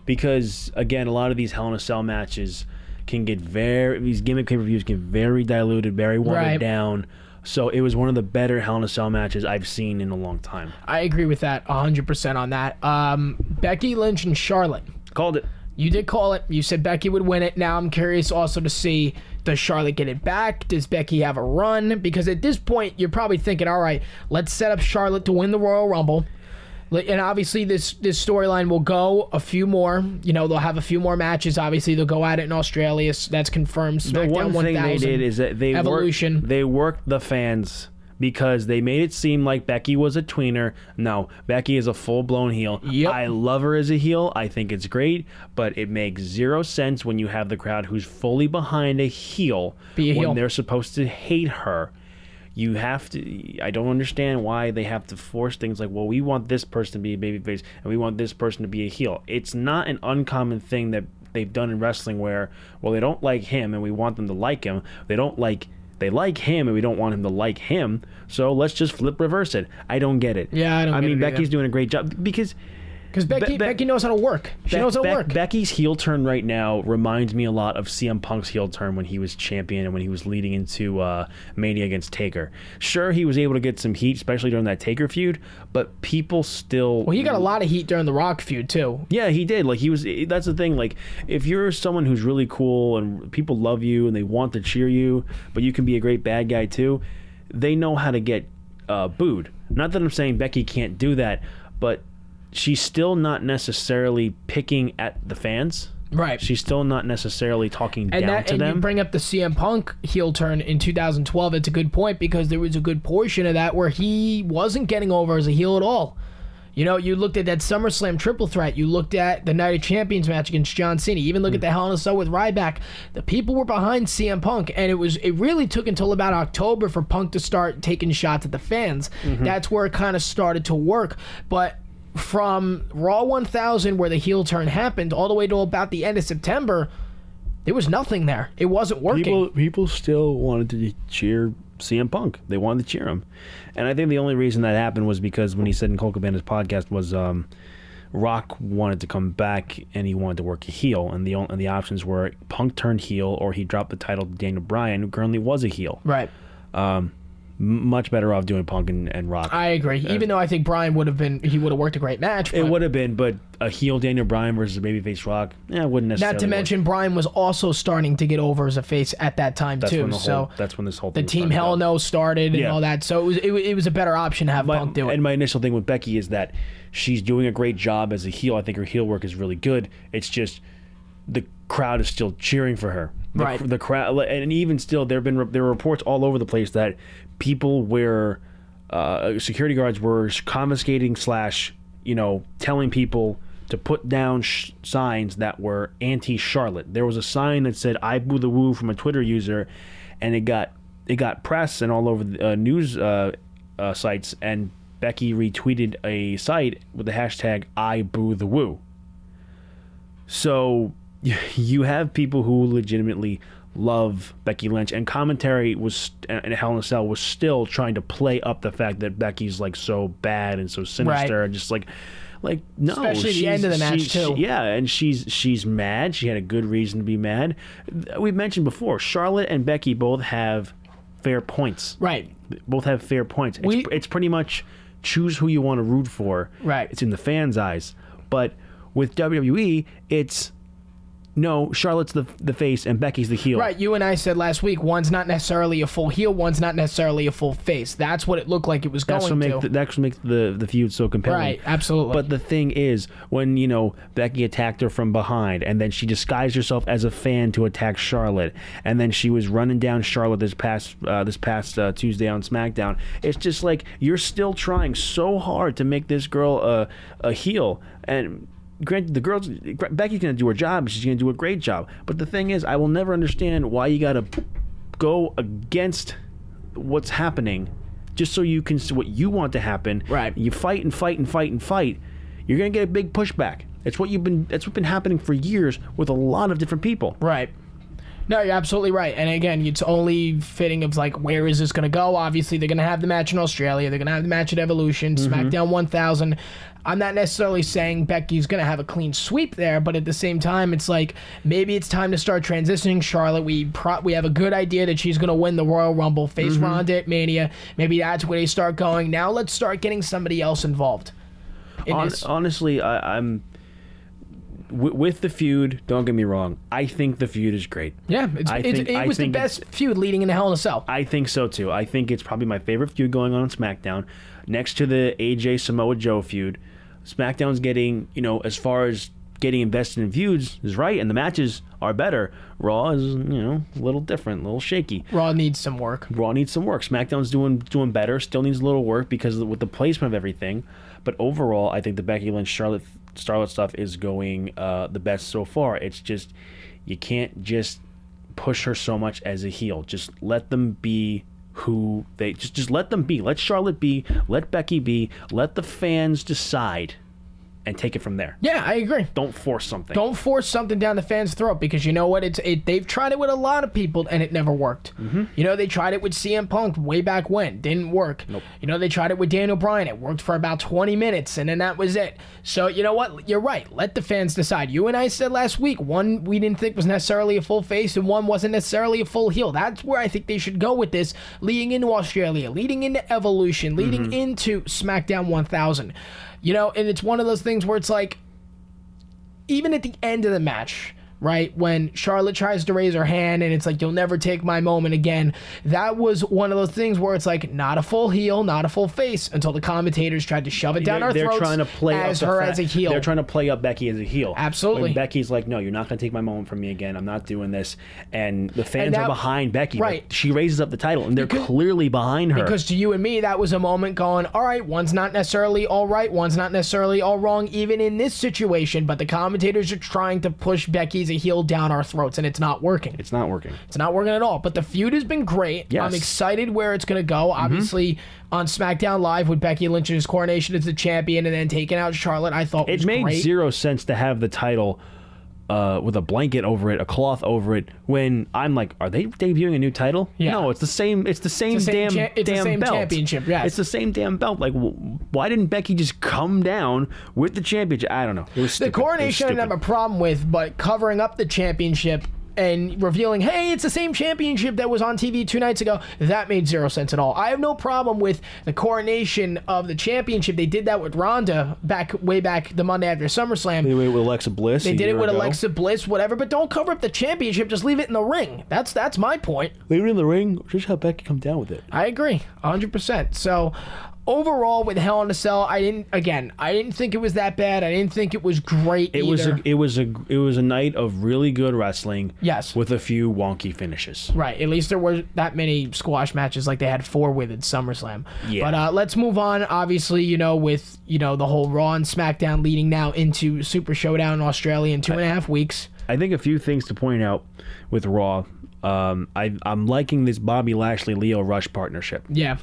because again, a lot of these Hell in a Cell matches can get very these gimmick pay per views get very diluted, very watered Right. down. So it was one of the better Hell in a Cell matches I've seen in a long time. I agree with that 100% on that. Um, Becky Lynch and Charlotte. Called it. You did call it. You said Becky would win it. Now I'm curious also to see does Charlotte get it back? Does Becky have a run? Because at this point, you're probably thinking, all right, let's set up Charlotte to win the Royal Rumble. And obviously, this this storyline will go a few more. You know, they'll have a few more matches. Obviously, they'll go at it in Australia. So that's confirmed. The SmackDown one thing they did is that they Evolution. Worked, they worked the fans because they made it seem like Becky was a tweener. No, Becky is a full blown heel. Yep. I love her as a heel. I think it's great, but it makes zero sense when you have the crowd who's fully behind a heel Be a when heel. they're supposed to hate her. You have to. I don't understand why they have to force things like, well, we want this person to be a babyface and we want this person to be a heel. It's not an uncommon thing that they've done in wrestling where, well, they don't like him and we want them to like him. They don't like. They like him and we don't want him to like him. So let's just flip reverse it. I don't get it. Yeah, I don't I get mean, it either. Becky's doing a great job because Because Becky, Be- Be- Becky knows how to work. She Be- knows how to work. Becky's heel turn right now reminds me a lot of CM Punk's heel turn when he was champion and when he was leading into uh, Mania against Taker. Sure, he was able to get some heat, especially during that Taker feud, but people still. well, he got a lot of heat during the Rock feud too. Yeah, he did. Like he was. That's the thing. Like if you're someone who's really cool and people love you and they want to cheer you, but you can be a great bad guy too. They know how to get uh, booed. Not that I'm saying Becky can't do that, but she's still not necessarily picking at the fans. Right. She's still not necessarily talking and down that, to and them. you bring up the CM Punk heel turn in 2012. It's a good point because there was a good portion of that where he wasn't getting over as a heel at all. You know, you looked at that SummerSlam triple threat. You looked at the Night of Champions match against John Cena. Even look at hmm. the Hell in a Cell with Ryback. The people were behind CM Punk, and it was it really took until about October for Punk to start taking shots at the fans. Mm-hmm. That's where it kind of started to work. But from Raw 1000, where the heel turn happened, all the way to about the end of September, there was nothing there. It wasn't working. people people still wanted to cheer CM Punk. They wanted to cheer him, and I think the only reason that happened was because when he said in Colt Cabana's podcast was um Rock wanted to come back and he wanted to work a heel, and the and the options were Punk turned heel or he dropped the title to Daniel Bryan, who currently was a heel. Right. M- much better off doing Punk and, and Rock. I agree. Even though I think Bryan would have been, he would have worked a great match. it would have been, but a heel Daniel Bryan versus a babyface Rock, yeah, it wouldn't necessarily. Not to work. mention, Bryan was also starting to get over as a face at that time that's too. so whole, that's when this whole the team Hell. No started and Yeah. all that. So it was it, it was a better option to have My- Punk do it. And my initial thing with Becky is that she's doing a great job as a heel. I think her heel work is really good. It's just the crowd is still cheering for her. The, Right. The crowd, and even still, there have been there are reports all over the place that people were uh, security guards were confiscating slash you know telling people to put down sh- signs that were anti-Charlotte. There was a sign that said "I boo the woo" from a Twitter user, and it got it got press and all over the uh, news uh, uh, sites. And Becky retweeted a site with the hashtag "I boo the woo." So you have people who legitimately love Becky Lynch, and commentary was and Hell in a Cell was still trying to play up the fact that Becky's like so bad and so sinister, Right. and just like. Like no, Especially the end of the match, too. yeah, and she's she's mad. She had a good reason to be mad. We've mentioned before, Charlotte and Becky both have fair points right. both have fair points. It's, We- it's pretty much choose who you want to root for. Right. It's in the fans' eyes. But with WWE, it's no, Charlotte's the the face and Becky's the heel. Right, you and I said last week one's not necessarily a full heel, one's not necessarily a full face. That's what it looked like it was That's what going make to. the, that's what makes the the feud so compelling. Right, absolutely. But the thing is, when you know Becky attacked her from behind, and then she disguised herself as a fan to attack Charlotte, and then she was running down Charlotte this past uh, this past uh, Tuesday on SmackDown. It's just like you're still trying so hard to make this girl a a heel, and granted, the girl's Becky's gonna do her job. She's gonna do a great job. But the thing is, I will never understand why you gotta go against what's happening just so you can see what you want to happen. Right. You fight and fight and fight and fight. You're gonna get a big pushback. It's what you've been. That's what's been happening for years with a lot of different people. Right. No, you're absolutely right. And again, it's only fitting of like, where is this going to go? Obviously, they're going to have the match in Australia. They're going to have the match at Evolution, SmackDown mm-hmm. 1000. I'm not necessarily saying Becky's going to have a clean sweep there, but at the same time, it's like maybe it's time to start transitioning Charlotte. We pro- we have a good idea that she's going to win the Royal Rumble, face mm-hmm. Ronda at Mania. Maybe that's where they start going. Now let's start getting somebody else involved. In honestly, I, I'm with the feud. Don't get me wrong. I think the feud is great. Yeah, it's, think- it was the best feud leading into Hell in a Cell. I think so too. I think it's probably my favorite feud going on on SmackDown, next to the AJ Samoa Joe feud. SmackDown's getting, you know, as far as getting invested in views is right, and the matches are better. Raw is, you know, a little different, a little shaky. Raw needs some work. Raw needs some work. SmackDown's doing doing better. Still needs a little work because of, with the placement of everything. But overall, I think the Becky Lynch Charlotte Starlet stuff is going uh, the best so far. It's just you can't just push her so much as a heel. Just let them be who they just just let them be. Let Charlotte be. Let Becky be. Let the fans decide and take it from there. Yeah, I agree. Don't force something. Don't force something down the fans' throat because you know what? It's it. They've tried it with a lot of people and it never worked. Mm-hmm. You know they tried it with CM Punk way back when, didn't work. Nope. You know they tried it with Daniel Bryan. It worked for about 20 minutes and then that was it. So you know what? You're right. Let the fans decide. You and I said last week one we didn't think was necessarily a full face and one wasn't necessarily a full heel. That's where I think they should go with this, leading into Australia, leading into Evolution, leading Mm-hmm. into SmackDown 1000. You know, and it's one of those things where it's like even at the end of the match, right, when Charlotte tries to raise her hand and it's like, you'll never take my moment again, that was one of those things where it's like, not a full heel, not a full face, until the commentators tried to shove it down they're, our they're throats trying to play as her fa- as a heel. They're trying to play up Becky as a heel. Absolutely. When Becky's like, no, you're not going to take my moment from me again. I'm not doing this. And the fans that- are behind Becky. right. Like, she raises up the title, and they're Because- clearly behind her. Because to you and me, that was a moment going, all right, one's not necessarily all right, one's not necessarily all wrong, even in this situation, but the commentators are trying to push Becky as a heel down our throats, and it's not working. it's not working. It's not working at all. But the feud has been great. Yes. I'm excited where it's going to go. Mm-hmm. Obviously, on SmackDown Live with Becky Lynch's coronation as the champion and then taking out Charlotte, I thought It was made great. zero sense to have the title uh, with a blanket over it, a cloth over it. When I'm like, are they debuting a new title? Yeah. No, it's the same. It's the same the same damn cha- it's the same belt. championship, yes. it's the same damn belt. Like, why didn't Becky just come down with the championship? I don't know. The stupid. It was coronation I didn't have a problem with, but covering up the championship and revealing, hey, it's the same championship that was on TV two nights ago, that made zero sense at all. I have no problem with the coronation of the championship. They did that with Ronda back way back the Monday after SummerSlam. They did it with Alexa Bliss. They did it with ago. Alexa Bliss, whatever, but don't cover up the championship. Just leave it in the ring. That's that's my point. Leave it in the ring. Just have Becky come down with it. I agree, 100%. So, overall, with Hell in a Cell, I didn't, again, I didn't think it was that bad. I didn't think it was great It was a it was a it was a night of really good wrestling. Yes. with a few wonky finishes. Right. At least there were that many squash matches like they had four with at SummerSlam. Yeah. But uh, let's move on. Obviously, you know, with you know the whole Raw and SmackDown leading now into Super Showdown in Australia in two and a half weeks. I think a few things to point out with Raw. Um, I I'm liking this Bobby Lashley Lio Rush partnership. Yeah.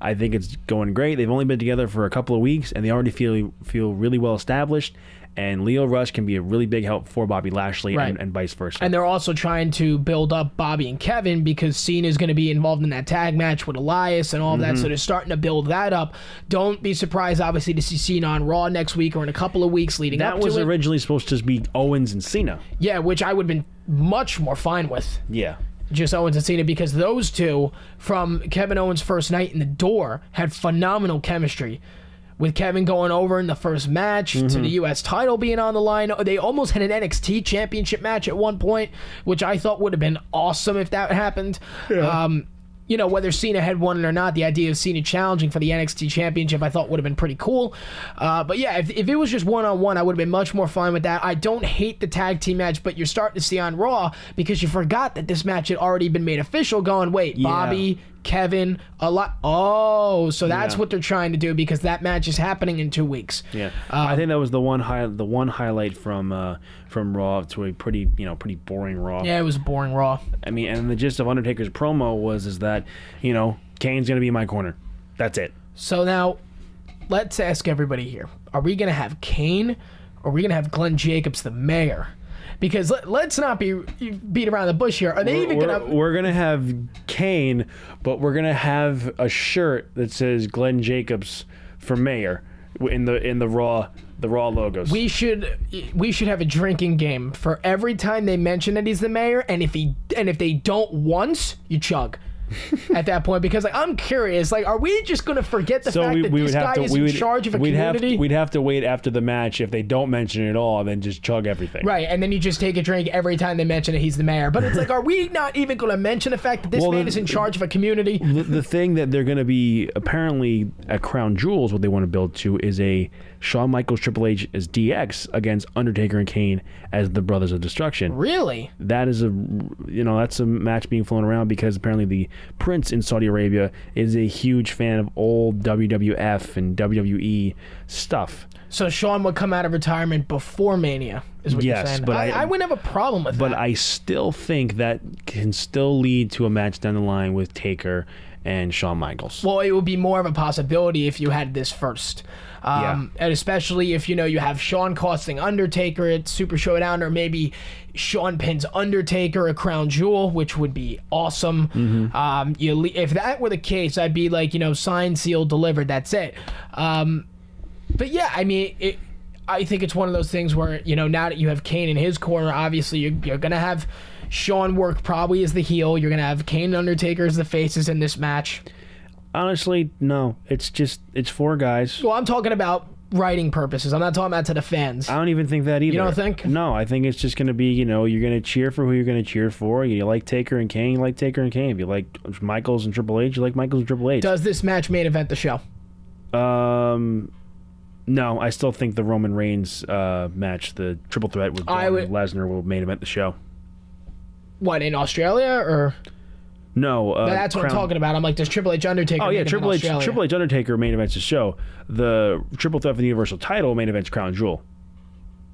I think it's going great. They've only been together for a couple of weeks, and they already feel feel really well established. And Lio Rush can be a really big help for Bobby Lashley Right. and, and vice versa. And they're also trying to build up Bobby and Kevin because Cena is going to be involved in that tag match with Elias and all that. Mm-hmm. So they're starting to build that up. Don't be surprised, obviously, to see Cena on Raw next week or in a couple of weeks leading that up to it. That was originally supposed to be Owens and Cena. yeah, which I would have been much more fine with. Yeah. Just Owens and Cena because those two from Kevin Owens' first night in the door had phenomenal chemistry. With Kevin going over in the first match to Mm-hmm. the U.S. title being on the line, they almost had an NXT championship match at one point, which I thought would have been awesome if that happened. Um, you know, whether Cena had won it or not, the idea of Cena challenging for the NXT championship I thought would have been pretty cool. Uh, but yeah, if, if it was just one on one, I would have been much more fine with that. I don't hate the tag team match, but you're starting to see on Raw because you forgot that this match had already been made official, going, wait, Bobby, Kevin, a lot. Oh, so that's Yeah. what they're trying to do because that match is happening in two weeks. Yeah, I think that was the one high, the one highlight from uh, from Raw to a pretty you know pretty boring Raw. Yeah, it was boring Raw. I mean, and the gist of Undertaker's promo was is that you know Kane's gonna be in my corner. That's it. So now, let's ask everybody here: Are we gonna have Kane, or are we gonna have Glenn Jacobs, the mayor? Because let, let's not be beat around the bush here. Are they even we're, gonna? we're gonna have Kane, but we're gonna have a shirt that says Glenn Jacobs for mayor in the in the Raw the Raw logos. we should we should have a drinking game for every time they mention that he's the mayor, and if he and if they don't once, you chug. At that point, because like I'm curious, like, are we just gonna forget the so fact we, that we this would guy have to is we in would charge of a we'd community? have we'd have to wait after the match if they don't mention it at all, and then just chug everything. Right, and then you just take a drink every time they mention it. he's the mayor. But it's like, are we not even going to mention the fact that this Well, man the- is in charge of a community? the, the thing that they're going to be apparently at Crown Jewels, what they want to build to is a Shawn Michaels Triple H as DX against Undertaker and Kane as the Brothers of Destruction. Really? That is a you know that's a match being flown around because apparently the Prince in Saudi Arabia is a huge fan of old WWF and WWE stuff. So Shawn would come out of retirement before Mania, is what Yes, you're saying. but I, I- I wouldn't have a problem with But that. But I still think that can still lead to a match down the line with Taker and Shawn Michaels. well, it would be more of a possibility if you had this first. Um, And especially if, you know, you have Shawn costing Undertaker at Super Showdown, or maybe Shawn pins Undertaker a Crown Jewel, which would be awesome. Mm-hmm. Um, you if that were the case, I'd be like, you know, signed, sealed, delivered. That's it. Um, but yeah, I mean, it, I think it's one of those things where you know now that you have Kane in his corner, obviously you're, you're gonna have Shawn work probably is the heel. You're gonna have Kane and Undertaker as the faces in this match. Honestly, no. It's just it's four guys. Well, I'm talking about writing purposes. I'm not talking about to the fans. I don't even think that either. You don't think? No, I think it's just going to be, you know, you're going to cheer for who you're going to cheer for. You like Taker and Kane, you like Taker and Kane. If you like Michaels and Triple H, you like Michaels and Triple H. Does this match main event the show? Um, no, I still think the Roman Reigns uh, match, the triple threat with I would- and Lesnar, will main event the show. What in Australia or No, uh, that's what I'm talking about? I'm like, does Triple H Undertaker? Oh yeah, Triple H, Australia? Triple H Undertaker main events the show. The triple threat for the Universal title main events Crown Jewel.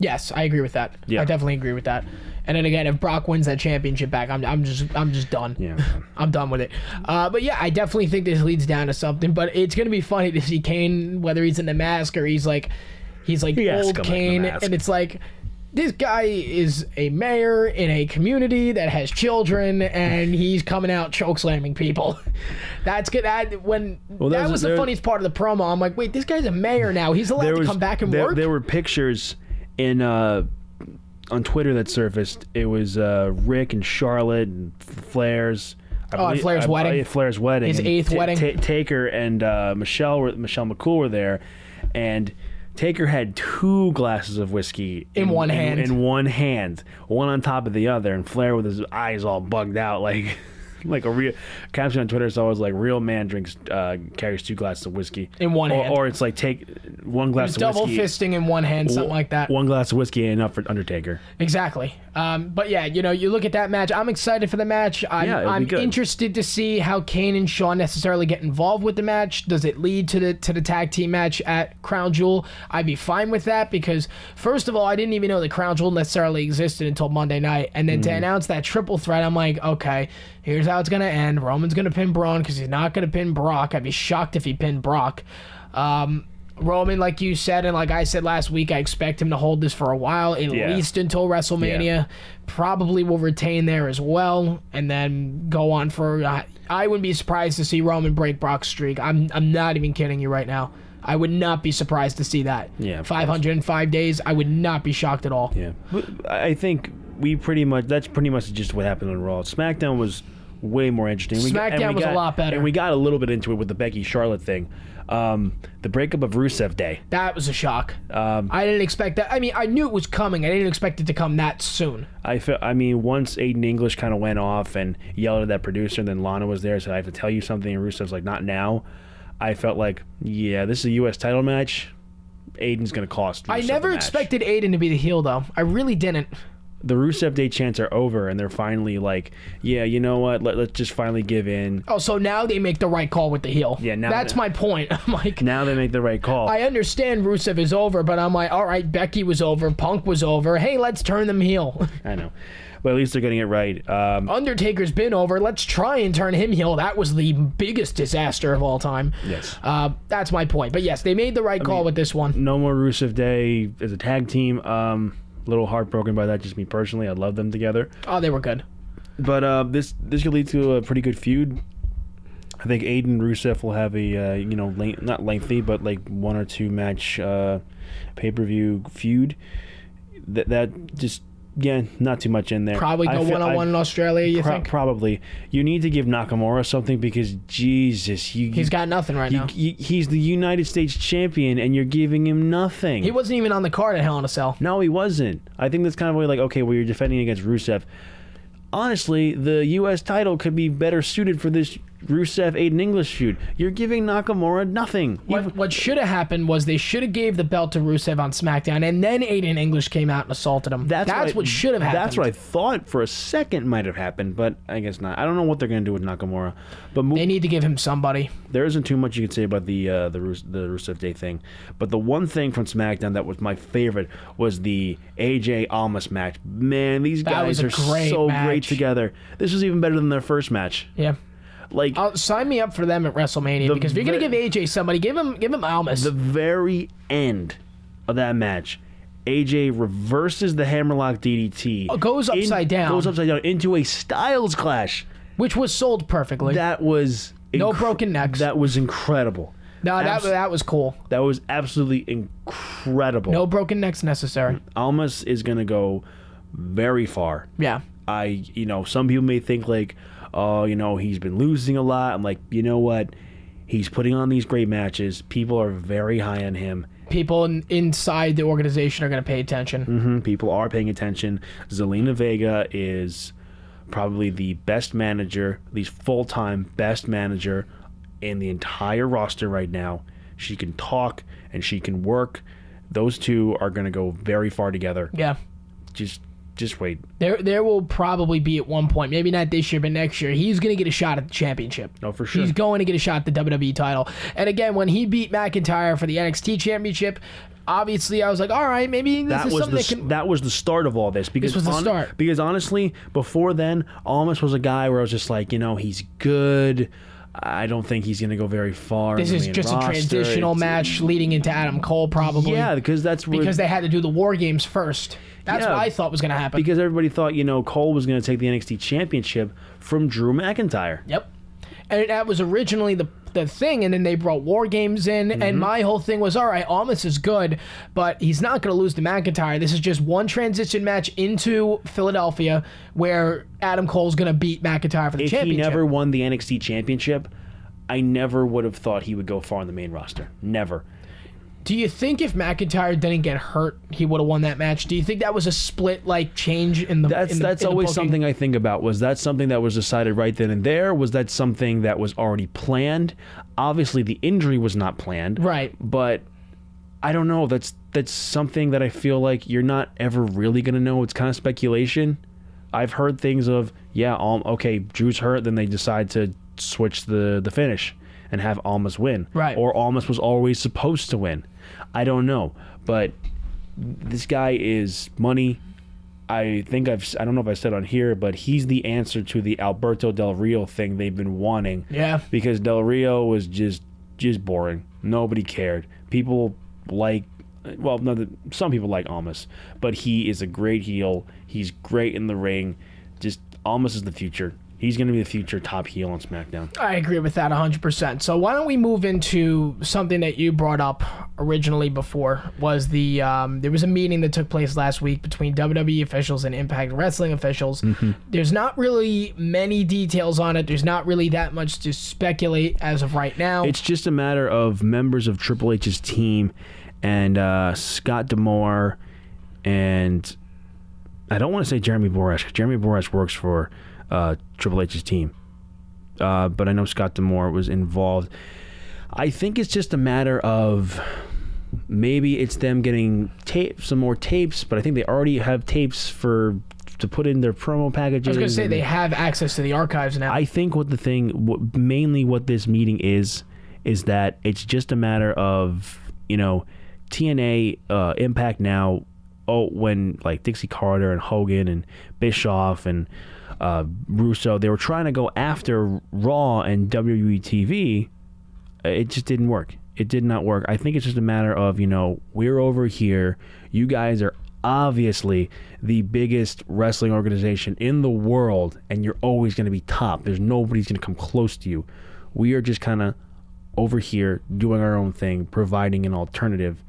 Yes, I agree with that. Yeah. I definitely agree with that. And then again, if Brock wins that championship back, I'm, I'm just I'm just done. Yeah. I'm done with it. Uh, but yeah, I definitely think this leads down to something. But it's gonna be funny to see Kane, whether he's in the mask or he's like he's like He old come back in the Kane, and it's like this guy is a mayor in a community that has children, and he's coming out choke slamming people. That's good. That when that there's- was the there- funniest part of the promo. I'm like, wait, this guy's a mayor now. He's allowed to come back and there, work. There were pictures in uh, on Twitter that surfaced. It was uh, Ric and Charlotte and Flair's. I Oh, at Flair's wedding? uh, Flair's wedding. His eighth wedding? Taker and uh, Michelle were, Michelle McCool were there, and Taker had two glasses of whiskey In one hand. In, one hand, one on top of the other, and Flair with his eyes all bugged out, like. Like a real caption on Twitter is always like real man drinks uh, carries two glasses of whiskey In one or, hand. or it's like take one glass of whiskey. double whiskey fisting in one hand, something like that. one glass of whiskey ain't enough for Undertaker. Exactly. Um, but yeah, you know, you look at that match. I'm excited for the match. I'm, Yeah, I'm interested to see how Kane and Shawn necessarily get involved with the match. Does it lead to the to the tag team match at Crown Jewel? I'd be fine with that because first of all, I didn't even know the Crown Jewel necessarily existed until Monday night, and then to Mm. announce that triple threat, I'm like, okay, here's how it's gonna end. Roman's gonna pin Braun because he's not gonna pin Brock. I'd be shocked if he pinned Brock. Um, Roman, like you said, and like I said last week, I expect him to hold this for a while, at Yeah. least until WrestleMania. Yeah. Probably will retain there as well, and then go on for. I, I wouldn't be surprised to see Roman break Brock's streak. I'm I'm not even kidding you right now. I would not be surprised to see that. Yeah, of course. 505 days. I would not be shocked at all. Yeah, I think we pretty much that's pretty much just what happened on Raw. SmackDown was way more interesting. We got- SmackDown was a lot better. and we got a little bit into it with the Becky Charlotte thing. Um, the breakup of Rusev Day. That was a shock. Um, I didn't expect that. I mean, I knew it was coming. I didn't expect it to come that soon. I felt. I mean, once Aiden English kind of went off and yelled at that producer, and then Lana was there, said, I have to tell you something. And Rusev's like, "Not now." I felt like, yeah, this is a U.S. title match. Aiden's gonna cost. I never expected Aiden to be the heel, though. I really didn't. The Rusev Day chants are over, and they're finally like, yeah, you know what? Let, let's just finally give in. Oh, so now they make the right call with the heel. Yeah, now that's that- my point. I'm like, Now they make the right call. I understand Rusev is over, but I'm like, all right, Becky was over, Punk was over. Hey, let's turn them heel. I know, but at least they're getting it right. Um, Undertaker's been over. Let's try and turn him heel. That was the biggest disaster of all time. Yes. Uh, that's my point. But yes, they made the right call with this one. no more Rusev Day as a tag team. Um, little heartbroken by that, just me personally. I love them together, Oh, they were good. but uh, this this could lead to a pretty good feud. I think Aiden Rusev will have a uh, you know length, not lengthy, but like one or two match uh, pay per view feud. That that just yeah, not too much in there. Probably go one on one in Australia. You Pro- think Probably. You need to give Nakamura something because Jesus, you, he's got nothing right you, now? you- he's the United States champion, and you're giving him nothing. He wasn't even on the card at Hell in a Cell. no, he wasn't. I think that's kind of like okay, well, you're defending against Rusev. Honestly, the U.S. title could be better suited for this Rusev Aiden English feud. You're giving Nakamura nothing. What, what should have happened was they should have gave the belt to Rusev on SmackDown, and then Aiden English came out and assaulted him. That's, I- what should have happened. That's what I thought for a second might have happened, but I guess not. I don't know what they're going to do with Nakamura. But mo- They need to give him somebody. there isn't too much you can say about the uh, the Rus- the Rusev Day thing, but the one thing from SmackDown that was my favorite was the AJ Almas match. Man, these That guys are great so match. great together. This was even better than their first match. Yeah. Like I'll sign me up for them at WrestleMania The because if you're gonna ve- give AJ somebody, give him give him Almas. the very end of that match. AJ reverses the hammerlock DDT. Oh, goes in- upside down. Goes upside down into a Styles clash. which was sold perfectly. That was No broken necks. That was incredible. no, that abs- that was cool. That was absolutely incredible. No broken necks necessary. Mm. Almas is going to go very far. Yeah. I, you know, some people may think like, oh, you know, he's been losing a lot. I'm like, you know what? He's putting on these great matches. People are very high on him. People in, inside the organization are gonna pay attention. hmm People are paying attention. Zelina Vega is probably the best manager, the full time best manager in the entire roster right now. She can talk and she can work. Those two are going to go very far together. Yeah. Just, just wait. There, there will probably be at one point, maybe not this year, but next year, he's going to get a shot at the championship. No, for sure. He's going to get a shot at the WWE title. And again, when he beat McIntyre for the NXT championship, obviously I was like, all right, maybe this that is was something the that can. that was the start of all this because this was the start. because honestly before then Almas was a guy where I was just like you know he's good I don't think he's going to go very far. This in the is just a roster. transitional It's- match leading into Adam Cole, probably. Yeah, because that's where, because they had to do the War Games first. That's Yeah. what I thought was going to happen. because everybody thought you know Cole was going to take the NXT Championship from Drew McIntyre. Yep. And that was originally the the thing, and then they brought War Games in, Mm-hmm. and my whole thing was, all right, Almas is good, but he's not going to lose to McIntyre. This is just one transition match into Philadelphia where Adam Cole's going to beat McIntyre for the If he never won the NXT Championship, I never would have thought he would go far in the main roster. Never. Do you think if McIntyre didn't get hurt, he would have won that match? Do you think that was a split like change in the? That's in the, that's in always something I think about. Was that something that was decided right then and there? Was that something that was already planned? Obviously, the injury was not planned. Right. But I don't know. That's that's something that I feel like you're not ever really gonna know. It's kind of speculation. I've heard things of yeah, um, okay, Drew's hurt, then they decide to switch the the finish and have Almas win. Right. Or Almas was always supposed to win. I don't know, but this guy is money. I think I've I don't know if I said on here, but he's the answer to the Alberto Del Rio thing they've been wanting. Yeah. Because Del Rio was just just boring. Nobody cared. People like well, no, the- some people like Almas, but he is a great heel. He's great in the ring. Just Almas is the future. He's going to be the future top heel on SmackDown. I agree with that 100%. So why don't we move into something that you brought up originally before was the um, there was a meeting that took place last week between WWE officials and Impact Wrestling officials. Mm-hmm. There's not really many details on it. There's not really that much to speculate as of right now. It's just a matter of members of Triple H's team and uh, Scott D'Amore and I don't want to say Jeremy Borash. Jeremy Borash works for uh, Triple H's team, uh, but I know Scott D'Amore was involved. I think it's just a matter of maybe it's them getting tape, some more tapes, but I think they already have tapes for to put in their promo packages. I was going to say they have access to the archives now. I think what the thing, what, mainly what this meeting is, is that it's just a matter of you know TNA uh, Impact now. Oh, when like Dixie Carter and Hogan and Bischoff and uh, Russo, they were trying to go after Raw and WWE TV. It just didn't work. It did not work. I think it's just a matter of you know we're over here. You guys are obviously the biggest wrestling organization in the world, and you're always going to be top. There's nobody's going to come close to you. We are just kind of over here doing our own thing, providing an alternative.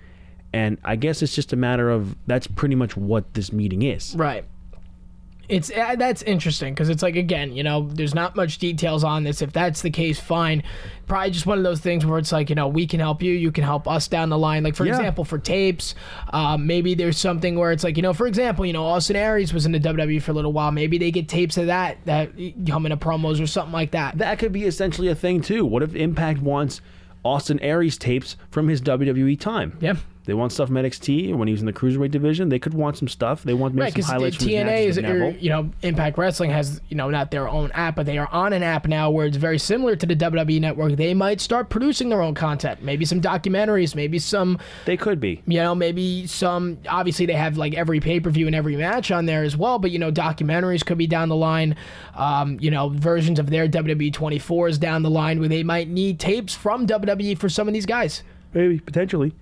And I guess it's just a matter of that's pretty much what this meeting is. Right. It's uh, that's interesting because it's like again, you know, there's not much details on this. If that's the case, fine. Probably just one of those things where it's like, you know, we can help you, you can help us down the line. Like for Yeah. example, for tapes, um, maybe there's something where it's like, you know, for example, you know, Austin Aries was in the WWE for a little while. Maybe they get tapes of that that come into promos or something like that. That could be essentially a thing too. What if Impact wants Austin Aries tapes from his WWE time? Yeah. They want stuff from NXT when he was in the cruiserweight division. They could want some stuff. They want maybe Right, some because highlights from his TNA is, you know, Impact Wrestling has, you know, not their own app, but they are on an app now where it's very similar to the WWE network. They might start producing their own content, maybe some documentaries, maybe some, They could be. you know, maybe some. Obviously, they have like every pay per view and every match on there as well, but you know, documentaries could be down the line. Um, you know, versions of their WWE 24s down the line where they might need tapes from WWE for some of these guys. Maybe potentially.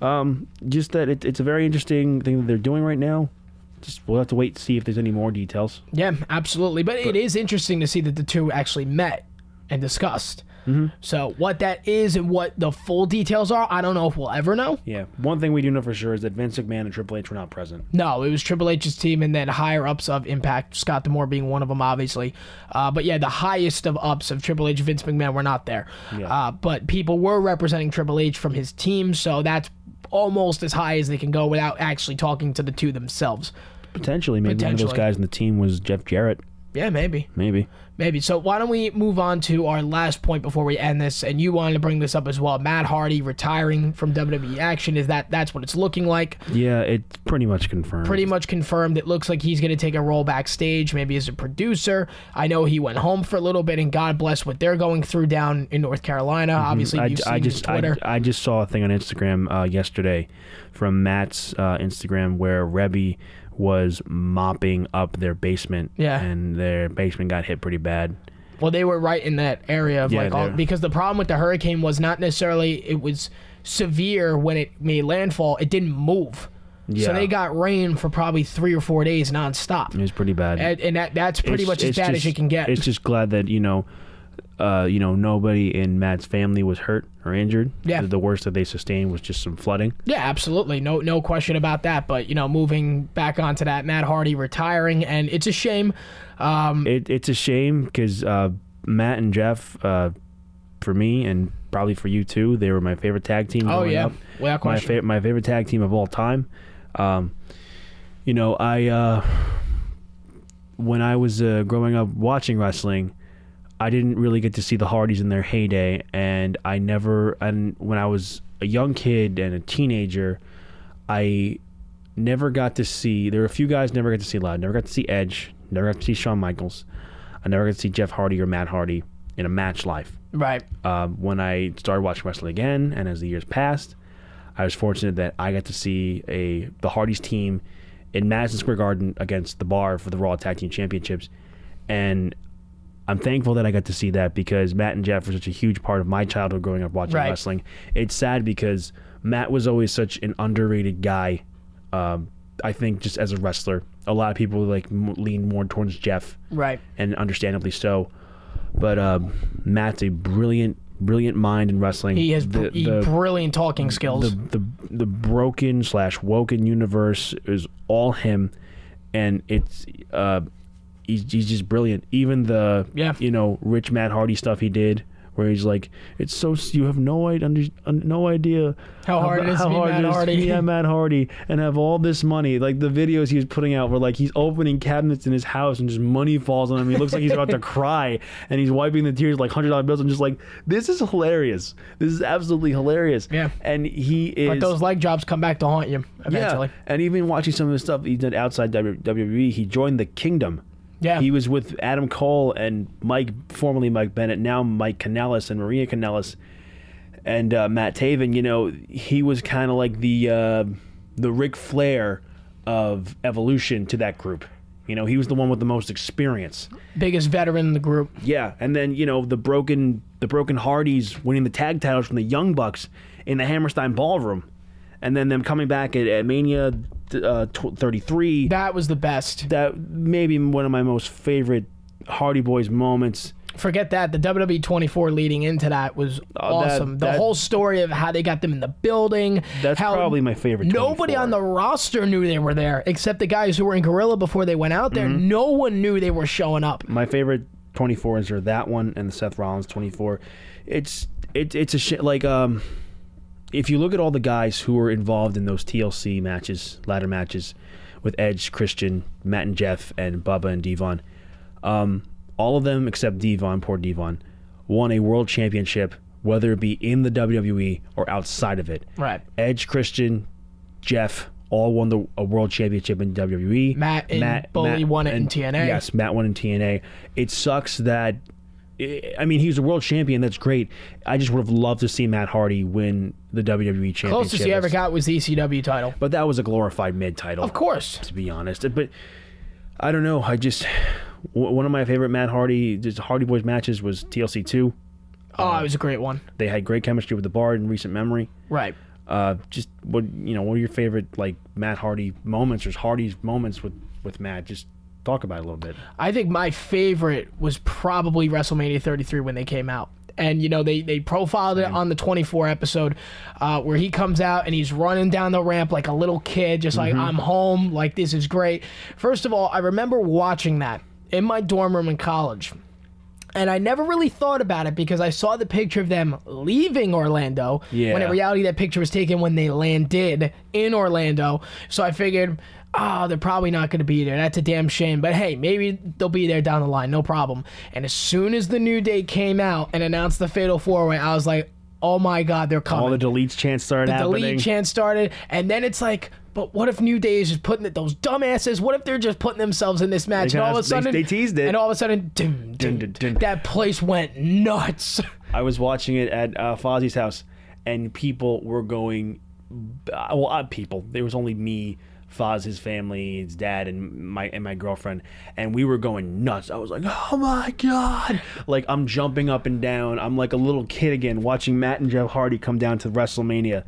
Um, just that it, it's a very interesting thing that they're doing right now. Just we'll have to wait to see if there's any more details. Yeah, absolutely. But, it is interesting to see that the two actually met and discussed. Mm-hmm. So what that is and what the full details are, I don't know if we'll ever know. Yeah. One thing we do know for sure is that Vince McMahon and Triple H were not present. No, it was Triple H's team and then higher ups of Impact, Scott D'Amore being one of them, obviously. Uh, but yeah, the highest of ups of Triple H, Vince McMahon, were not there. Yeah. Uh, but people were representing Triple H from his team, so that's almost as high as they can go without actually talking to the two themselves. Potentially, maybe one of Potentially. those guys in the team was Jeff Jarrett. Yeah, maybe. Maybe. Maybe. So why don't we move on to our last point before we end this? And you wanted to bring this up as well. Matt Hardy retiring from WWE action. Is that that's what it's looking like? Yeah, it's pretty much confirmed. Pretty much confirmed. It looks like he's going to take a role backstage, maybe as a producer. I know he went home for a little bit, and God bless what they're going through down in North Carolina. Obviously, I, you've seen I his just I, Twitter. I just saw a thing on Instagram uh, yesterday from Matt's uh, Instagram where Reby was mopping up their basement. Yeah. And their basement got hit pretty bad. Well, they were right in that area of Yeah, like all, because the problem with the hurricane was not necessarily it was severe when it made landfall. It didn't move. Yeah. So they got rain for probably three or four days nonstop. It was pretty bad. And, and that, that's pretty It's- much as bad as you can get. It's just glad that you know, uh, you know, nobody in Matt's family was hurt or injured. Yeah. The, the worst that they sustained was just some flooding. Yeah, absolutely. No no question about that. But, you know, moving back onto that, Matt Hardy retiring, and it's a shame. Um, It, it's a shame because uh, Matt and Jeff, uh, for me and probably for you too, they were my favorite tag team. Oh, growing yeah. up. Without my question. fa- my favorite tag team of all time. Um, you know, I uh, when I was uh, growing up watching wrestling, I didn't really get to see the Hardys in their heyday, and I never. And when I was a young kid and a teenager, I never got to see. There were a few guys never got to see live. Never got to see Edge. Never got to see Shawn Michaels. I never got to see Jeff Hardy or Matt Hardy in a match live right. um, when I started watching wrestling again, and as the years passed, I was fortunate that I got to see a the Hardys team in Madison Square Garden against the Bar for the Raw Tag Team Championships, and I'm thankful that I got to see that because Matt and Jeff were such a huge part of my childhood growing up watching Right. wrestling. It's sad because Matt was always such an underrated guy. Um, I think just as a wrestler, a lot of people like m- lean more towards Jeff Right. and understandably so. But um, Matt's a brilliant, brilliant mind in wrestling. He has the, the, brilliant talking skills. the, the the broken slash woken universe is all him, and it's uh, he's, he's just brilliant. Even the Yeah. you know rich Matt Hardy stuff he did. Where he's like, it's so you have no idea, no idea How hard it is to be Matt it is Hardy." be Matt Hardy and have all this money. Like the videos he was putting out were like he's opening cabinets in his house and just money falls on him. He looks like he's about to cry and he's wiping the tears like hundred dollar bills. I'm just like, this is hilarious. This is absolutely hilarious. Yeah. And he is but those leg jobs come back to haunt you eventually. yeah. And even watching some of the stuff he did outside WWE, he joined the Kingdom. Yeah. He was with Adam Cole and Mike, formerly Mike Bennett, now Mike Kanellis and Maria Kanellis, and uh, Matt Taven. You know, he was kind of like the uh, the Ric Flair of evolution to that group. You know, he was the one with the most experience. Biggest veteran in the group. Yeah, and then you know the broken the broken Hardys winning the tag titles from the Young Bucks in the Hammerstein Ballroom, and then them coming back at, at Mania uh, tw- 33. That was the best. that maybe one of my most favorite Hardy Boys moments. Forget that. The WWE 24 leading into that was Oh, that- awesome. the that- whole story of how they got them in the building. That's how probably my favorite Nobody 24. on the roster knew they were there except the guys who were in Gorilla before they went out there. Mm-hmm. No one knew they were showing up. My favorite 24s are that one and the Seth Rollins 24. It's it, it's a shit like um if you look at all the guys who were involved in those TLC matches, ladder matches with Edge, Christian, Matt and Jeff, and Bubba and Devon, um, all of them except Devon, poor Devon, won a world championship, whether it be in the WWE or outside of it. Right. Edge, Christian, Jeff all won the a world championship in WWE. Matt and Matt, Bully won it in TNA. Yes, Matt won in TNA. It sucks that. I mean, he's a world champion. That's great. I just would have loved to see Matt Hardy win the WWE championship. Closest he ever got was the ECW title. But that was a glorified mid title. Of course. To be honest. But I don't know. I just. One of my favorite Matt Hardy, just Hardy Boys matches was TLC 2. Oh, it was a great one. They had great chemistry with the Bar in recent memory. Right. Uh, just what you know, what are your favorite like Matt Hardy moments or Hardy's moments with with Matt? Just talk about it a little bit. I think my favorite was probably WrestleMania 33 when they came out. And you know they they profiled it on the 24 episode, uh, where he comes out and he's running down the ramp like a little kid, just like I'm home, like this is great. First of all, I remember watching that in my dorm room in college, and I never really thought about it because I saw the picture of them leaving Orlando. Yeah. When in reality, that picture was taken when they landed in Orlando. So I figured, oh, they're probably not going to be there. That's a damn shame. But hey, maybe they'll be there down the line. No problem. And as soon as the New Day came out and announced the Fatal Four Way, I was like, oh my God, they're coming. All the deletes chants started the happening. delete chant started. And then it's like, but what if New Day is just putting it, those dumbasses, what if they're just putting themselves in this match? They and all of a kinda- they- sudden, they teased it. And all of a sudden, that place went nuts. I was watching it at uh, Fozzie's house, and people were going. Uh, well, uh, people. There was only me, Foz, his family, his dad, and my and my girlfriend, and we were going nuts. I was like, "Oh my god!" Like I'm jumping up and down. I'm like a little kid again, watching Matt and Jeff Hardy come down to WrestleMania.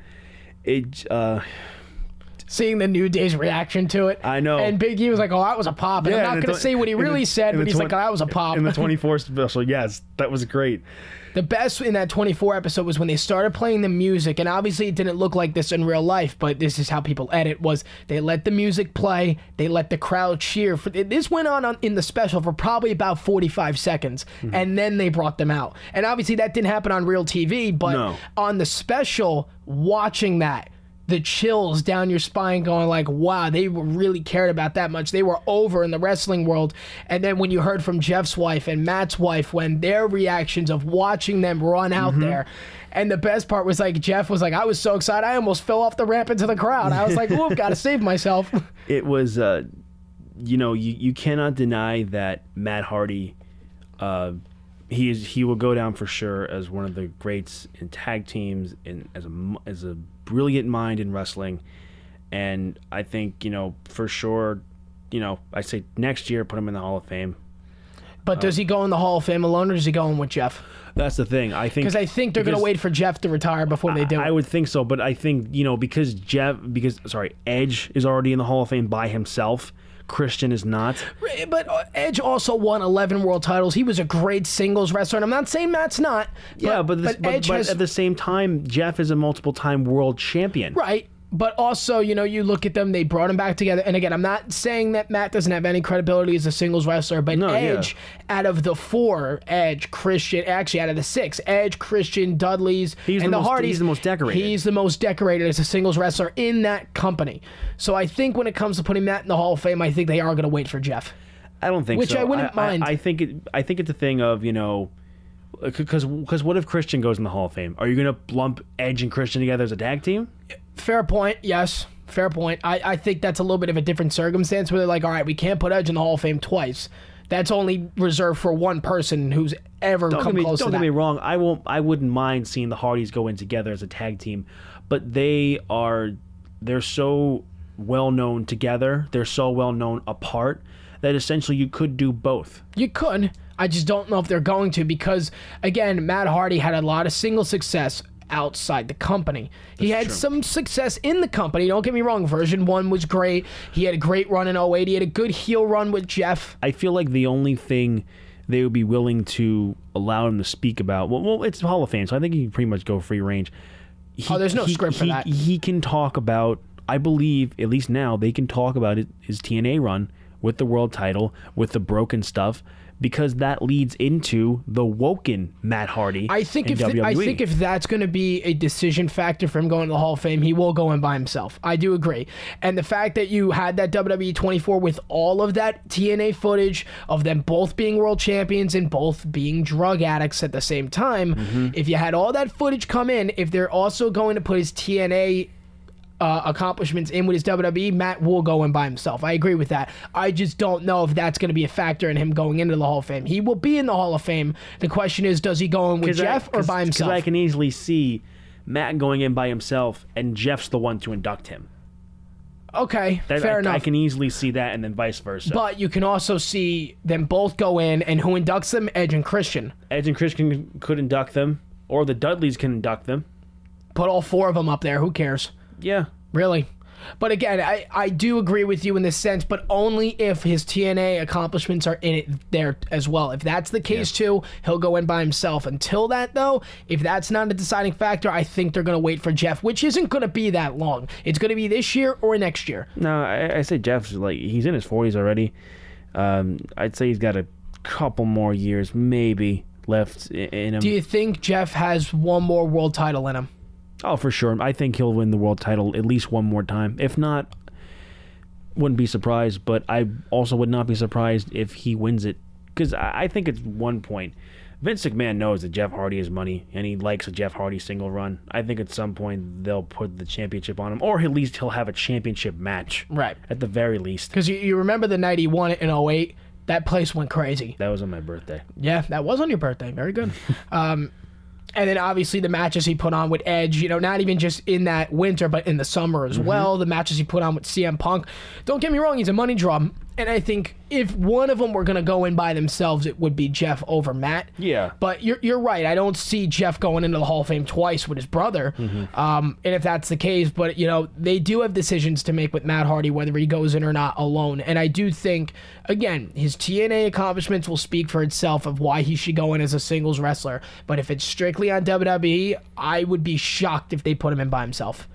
It, uh, Seeing the New Day's reaction to it. I know. And Big E was like, oh, that was a pop. And I'm not going to say what he in the- really said, but he's like, twen- oh, that was a pop. In the 24th special, yes, that was great. The best in that 24 episode was when they started playing the music, and obviously it didn't look like this in real life, but this is how people edit. Was they let the music play, they let the crowd cheer. For this went on, on in the special for probably about 45 seconds, Mm-hmm. and then they brought them out. And obviously that didn't happen on real TV, but No. on the special, watching that. The chills down your spine, going like, "Wow, they really cared about that much. They were over in the wrestling world." And then when you heard from Jeff's wife and Matt's wife, when their reactions of watching them run out Mm-hmm. there, and the best part was like Jeff was like, "I was so excited, I almost fell off the ramp into the crowd." I was like, "Whoop, gotta save myself." it was uh you know you, you cannot deny that Matt Hardy uh he is he will go down for sure as one of the greats in tag teams and as a as a brilliant mind in wrestling and I think you know for sure you know I say next year put him in the Hall of Fame But does he go in the Hall of Fame alone, or does he go in with Jeff? that's the thing I think Because I think they're gonna wait for Jeff to retire before they do I it. would think so, but I think you know because Jeff, because sorry, Edge is already in the Hall of Fame by himself. Christian is not. But uh, Edge also won 11 world titles. He was a great singles wrestler, and I'm not saying Matt's not. Yeah, but, this, but, Edge but has at the same time, Jeff is a multiple-time world champion. Right. But also, you know, you look at them, they brought them back together. And again, I'm not saying that Matt doesn't have any credibility as a singles wrestler, but No, yeah. Edge, out of the four, Edge, Christian, actually out of the six, Edge, Christian, Dudley's, He's and the the, most- Hardys. he's the most decorated. He's the most decorated as a singles wrestler in that company. So I think when it comes to putting Matt in the Hall of Fame, I think they are going to wait for Jeff. I don't think Which so. I wouldn't mind. I, think it. I think it's a thing of you know, because what if Christian goes in the Hall of Fame? Are you going to lump Edge and Christian together as a tag team? Fair point. Yes. Fair point. I, I think that's a little bit of a different circumstance where they're like, all right, we can't put Edge in the Hall of Fame twice. That's only reserved for one person who's ever Don't come me, close don't to get me wrong. I won't. I wouldn't mind seeing the Hardys go in together as a tag team, but they are they're so well known together. They're so well known apart that essentially you could do both. You could. I just don't know if they're going to because, again, Matt Hardy had a lot of single success outside the company. he had some success in the company. Don't get me wrong. Version 1 was great. He had a great run in 08. He had a good heel run with Jeff. I feel like the only thing they would be willing to allow him to speak about. Well, well it's Hall of Fame, so I think he can pretty much go free range. He, Oh, there's no he- script for he- that. He can talk about. I believe, at least now, they can talk about it, his TNA run with the world title, with the broken stuff, because that leads into the woken Matt Hardy. I think in if th- I think if that's going to be a decision factor for him going to the Hall of Fame, he will go in by himself. I do agree. And the fact that you had that WWE 24 with all of that TNA footage of them both being world champions and both being drug addicts at the same time, Mm-hmm. if you had all that footage come in, if they're also going to put his TNA uh, accomplishments in with his WWE, Matt will go in by himself. I agree with that. I just don't know if that's going to be a factor in him going into the Hall of Fame. He will be in the Hall of Fame. The question is, does he go in with 'Cause I- Jeff or by himself? I can easily see Matt going in by himself, and Jeff's the one to induct him. okay, That- fair I, enough. I can easily see that, and then vice versa. but you can also see them both go in, and who inducts them? Edge and Christian. Edge and Christian could induct them, or the Dudleys can induct them. Put all four of them up there. Who cares? Yeah, Really? But again, I, I do agree with you in this sense, but only if his TNA accomplishments are in it there as well. If that's the case too, he'll go in by himself. Until that, though, if that's not a deciding factor, I think they're going to wait for Jeff, which isn't going to be that long. It's going to be this year or next year. no, I, I say Jeff's like he's in his forties already. Um, I'd say he's got a couple more years, maybe left in him. Do you think Jeff has one more world title in him? Oh, for sure. I think he'll win the world title at least one more time. If not, wouldn't be surprised. But I also would not be surprised if he wins it because I, think it's one point. Vince McMahon knows that Jeff Hardy is money, and he likes a Jeff Hardy single run. I think at some point they'll put the championship on him, or at least he'll have a championship match. Right. At the very least. Because you, you remember the night he won it in 08? That place went crazy. That was on my birthday. Yeah, that was on your birthday. Very good. um, And then obviously the matches he put on with Edge, you know, not even just in that winter, but in the summer as Mm-hmm. well. The matches he put on with CM Punk. Don't get me wrong, he's a money draw. And I think if one of them were going to go in by themselves, it would be Jeff over Matt. Yeah. But you're, you're right. I don't see Jeff going into the Hall of Fame twice with his brother. Mm-hmm. Um, and if that's the case, but, you know, they do have decisions to make with Matt Hardy, whether he goes in or not alone. And I do think, again, his TNA accomplishments will speak for itself of why he should go in as a singles wrestler. But if it's strictly on WWE, I would be shocked if they put him in by himself.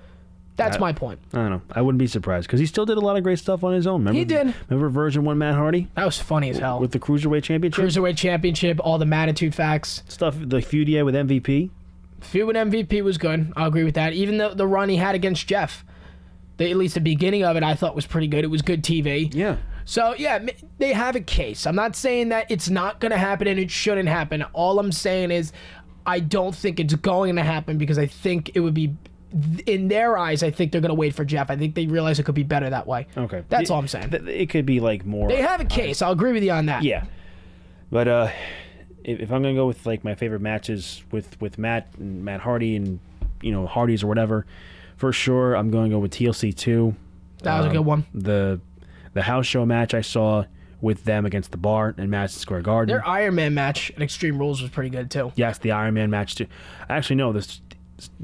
That's my point. I don't know. I wouldn't be surprised because he still did a lot of great stuff on his own. Remember, He did. Remember Version One Matt Hardy That was funny as hell. with the Cruiserweight Championship Cruiserweight Championship, all the Matitude facts. stuff. The feud he had with MVP. Feud with MVP was good. I'll agree with that. Even the the run he had against Jeff, the, at least the beginning of it, I thought was pretty good. It was good TV. Yeah. So yeah, they have a case. I'm not saying that it's not going to happen and it shouldn't happen. All I'm saying is, I don't think it's going to happen because I think it would be, in their eyes, I think they're going to wait for Jeff. I think they realize it could be better that way. Okay. That's It- all I'm saying. th- It could be like more. They have a case. I'll agree with you on that. Yeah. But uh, if, if I'm gonna go with like my favorite matches with with Matt and Matt Hardy and you know Hardys or whatever, for sure I'm going to go with TLC two. That was a good one. The the house show match I saw with them against the Bar in Madison Square Garden. Their Iron Man match at Extreme Rules was pretty good too. yes, the Iron Man match too. Actually, no, this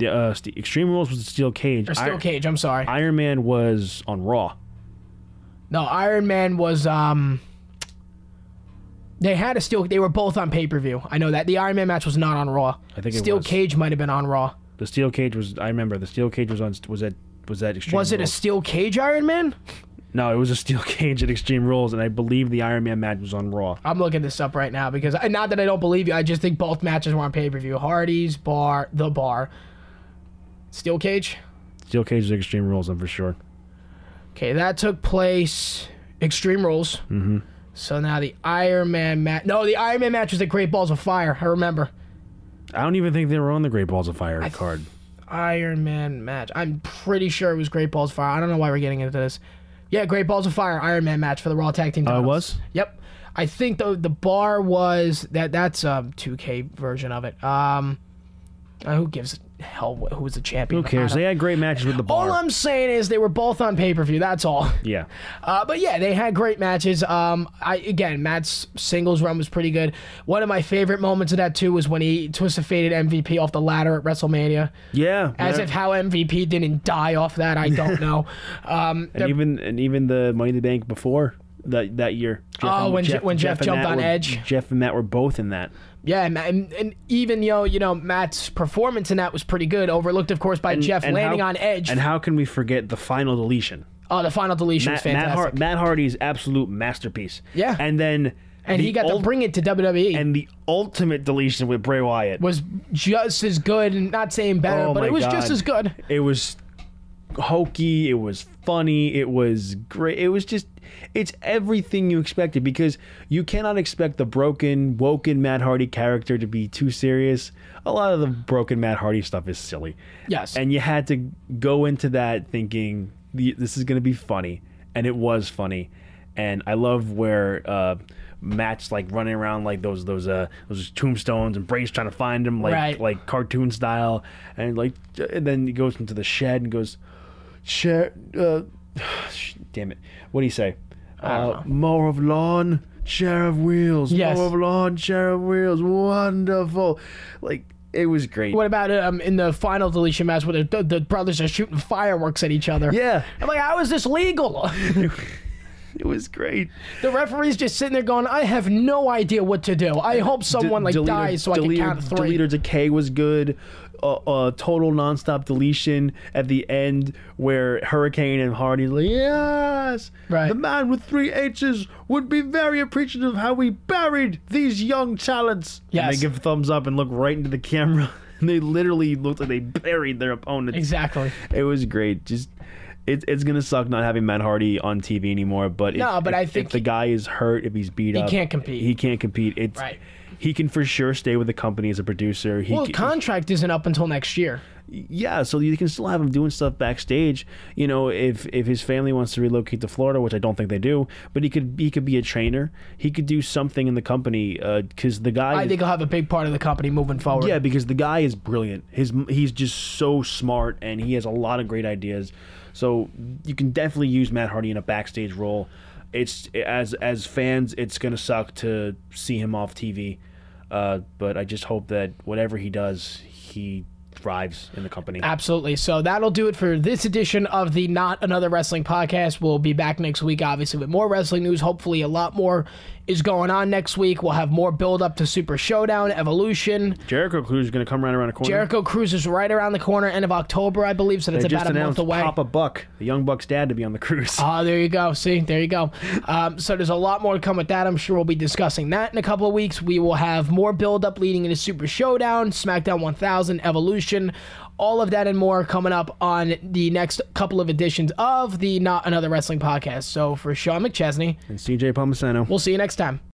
uh, St- Extreme Rules was the Steel Cage. Or Steel Cage. I'm sorry. Iron Man was on Raw. No, Iron Man was um they had a steel they were both on pay-per-view. I know that. The Iron Man match was not on Raw. I think it Steel. Cage might have been on Raw. The Steel Cage was. I remember the Steel Cage was on. Was that was that Extreme? Was it a Steel Cage Iron Man? No, it was a steel cage at Extreme Rules, and I believe the Iron Man match was on Raw. I'm looking this up right now because not that I don't believe you, I just think both matches were on pay-per-view. Hardy's Bar, The Bar. Steel Cage? Steel cage is Extreme Rules, I'm for sure. Okay, that took place Extreme Rules. Mm-hmm. So now the Iron Man match. No, the Iron Man match was at Great Balls of Fire. I remember. I don't even think they were on the Great Balls of Fire card. Iron Man match. I'm pretty sure it was Great Balls of Fire. I don't know why we're getting into this. Yeah, Great Balls of Fire Iron Man match for the Raw Tag Team Oh, it was? Yep. I think the the bar was that that's a 2K version of it. Um, uh, who gives a hell wh- who was the champion? Who cares? They had great matches with the bar. All I'm saying is they were both on pay per view. That's all. yeah. Uh, but yeah, they had great matches. Um, I again, Matt's singles run was pretty good. One of my favorite moments of that too was when he twisted faded MVP off the ladder at WrestleMania. Yeah. As yeah. if how MVP didn't die off that, I don't know. Um, and even and even the Money in the Bank before that that year. Jeff Oh, when Je- when Jeff and jumped on were- Edge. Jeff and Matt were both in that. Yeah, and, and, and even you know, you know, Matt's performance in that was pretty good. Overlooked, of course, by Jeff And landing how- on Edge. And how can we forget the final deletion? oh, the final deletion was Matt, Matt, fantastic. Har- Matt Hardy's absolute masterpiece. Yeah. And then and the he got ult- to bring it to WWE. and the ultimate deletion with Bray Wyatt. was just as good, and not saying better, Oh but it was just as good. It was hokey. It was funny. It was great. It was just, it's everything you expected because you cannot expect the broken, woken Matt Hardy character to be too serious. A lot of the broken Matt Hardy stuff is silly. Yes. And you had to go into that thinking this is going to be funny. And it was funny. And I love where, uh, Matt's like running around like those those uh those tombstones and Bray's trying to find him like Right. like cartoon style and like and then he goes into the shed and goes share uh damn it what do you say uh mower of lawn share of wheels Yes. mower of lawn share of wheels wonderful like it was great What about um, in the final deletion match where the, the brothers are shooting fireworks at each other? yeah I'm like, how is this legal? it was great the referee's just sitting there going, I have no idea what to do. I hope someone like Deleter- dies so I can count three. Delete or Decay was good. Uh, uh, total nonstop deletion at the end where Hurricane and Hardy like yes, Right. the man with three H's would be very appreciative of how we buried these young talents. And they give thumbs up and look right into the camera. And they literally looked like they buried their opponent. Exactly. It was great. Just it, it's gonna suck not having Matt Hardy on TV anymore. But No, if, but if, I think if the guy is hurt, if he's beat he up, can't compete. He can't compete. It's Right. He can for sure stay with the company as a producer. He Well, contract isn't up until next year. yeah, so you can still have him doing stuff backstage. You know, if if his family wants to relocate to Florida, which I don't think they do, but he could he could be a trainer. He could do something in the company uh, because the guy. I think he'll have a big part of the company moving forward. yeah, because the guy is brilliant. His he's just so smart and he has a lot of great ideas. So you can definitely use Matt Hardy in a backstage role. It's as as fans, it's gonna suck to see him off TV, uh, but I just hope that whatever he does, he thrives in the company. Absolutely. So that'll do it for this edition of the Not Another Wrestling podcast. We'll be back next week, obviously, with more wrestling news. Hopefully, a lot more is going on next week. We'll have more build up to Super Showdown, Evolution. Jericho Cruise is going to come right around the corner. Jericho Cruise is right around the corner, end of October, I believe. So they that's about a month away. Papa Buck, the young Buck's dad, to be on the cruise. Ah, there you go. See, there you go. Um, so there's a lot more to come with that. I'm sure we'll be discussing that in a couple of weeks. We will have more build up leading into Super Showdown, SmackDown 1000, Evolution, all of that and more coming up on the next couple of editions of the Not Another Wrestling podcast. So for Sean McChesney, and CJ Palmisano. we'll see you next time.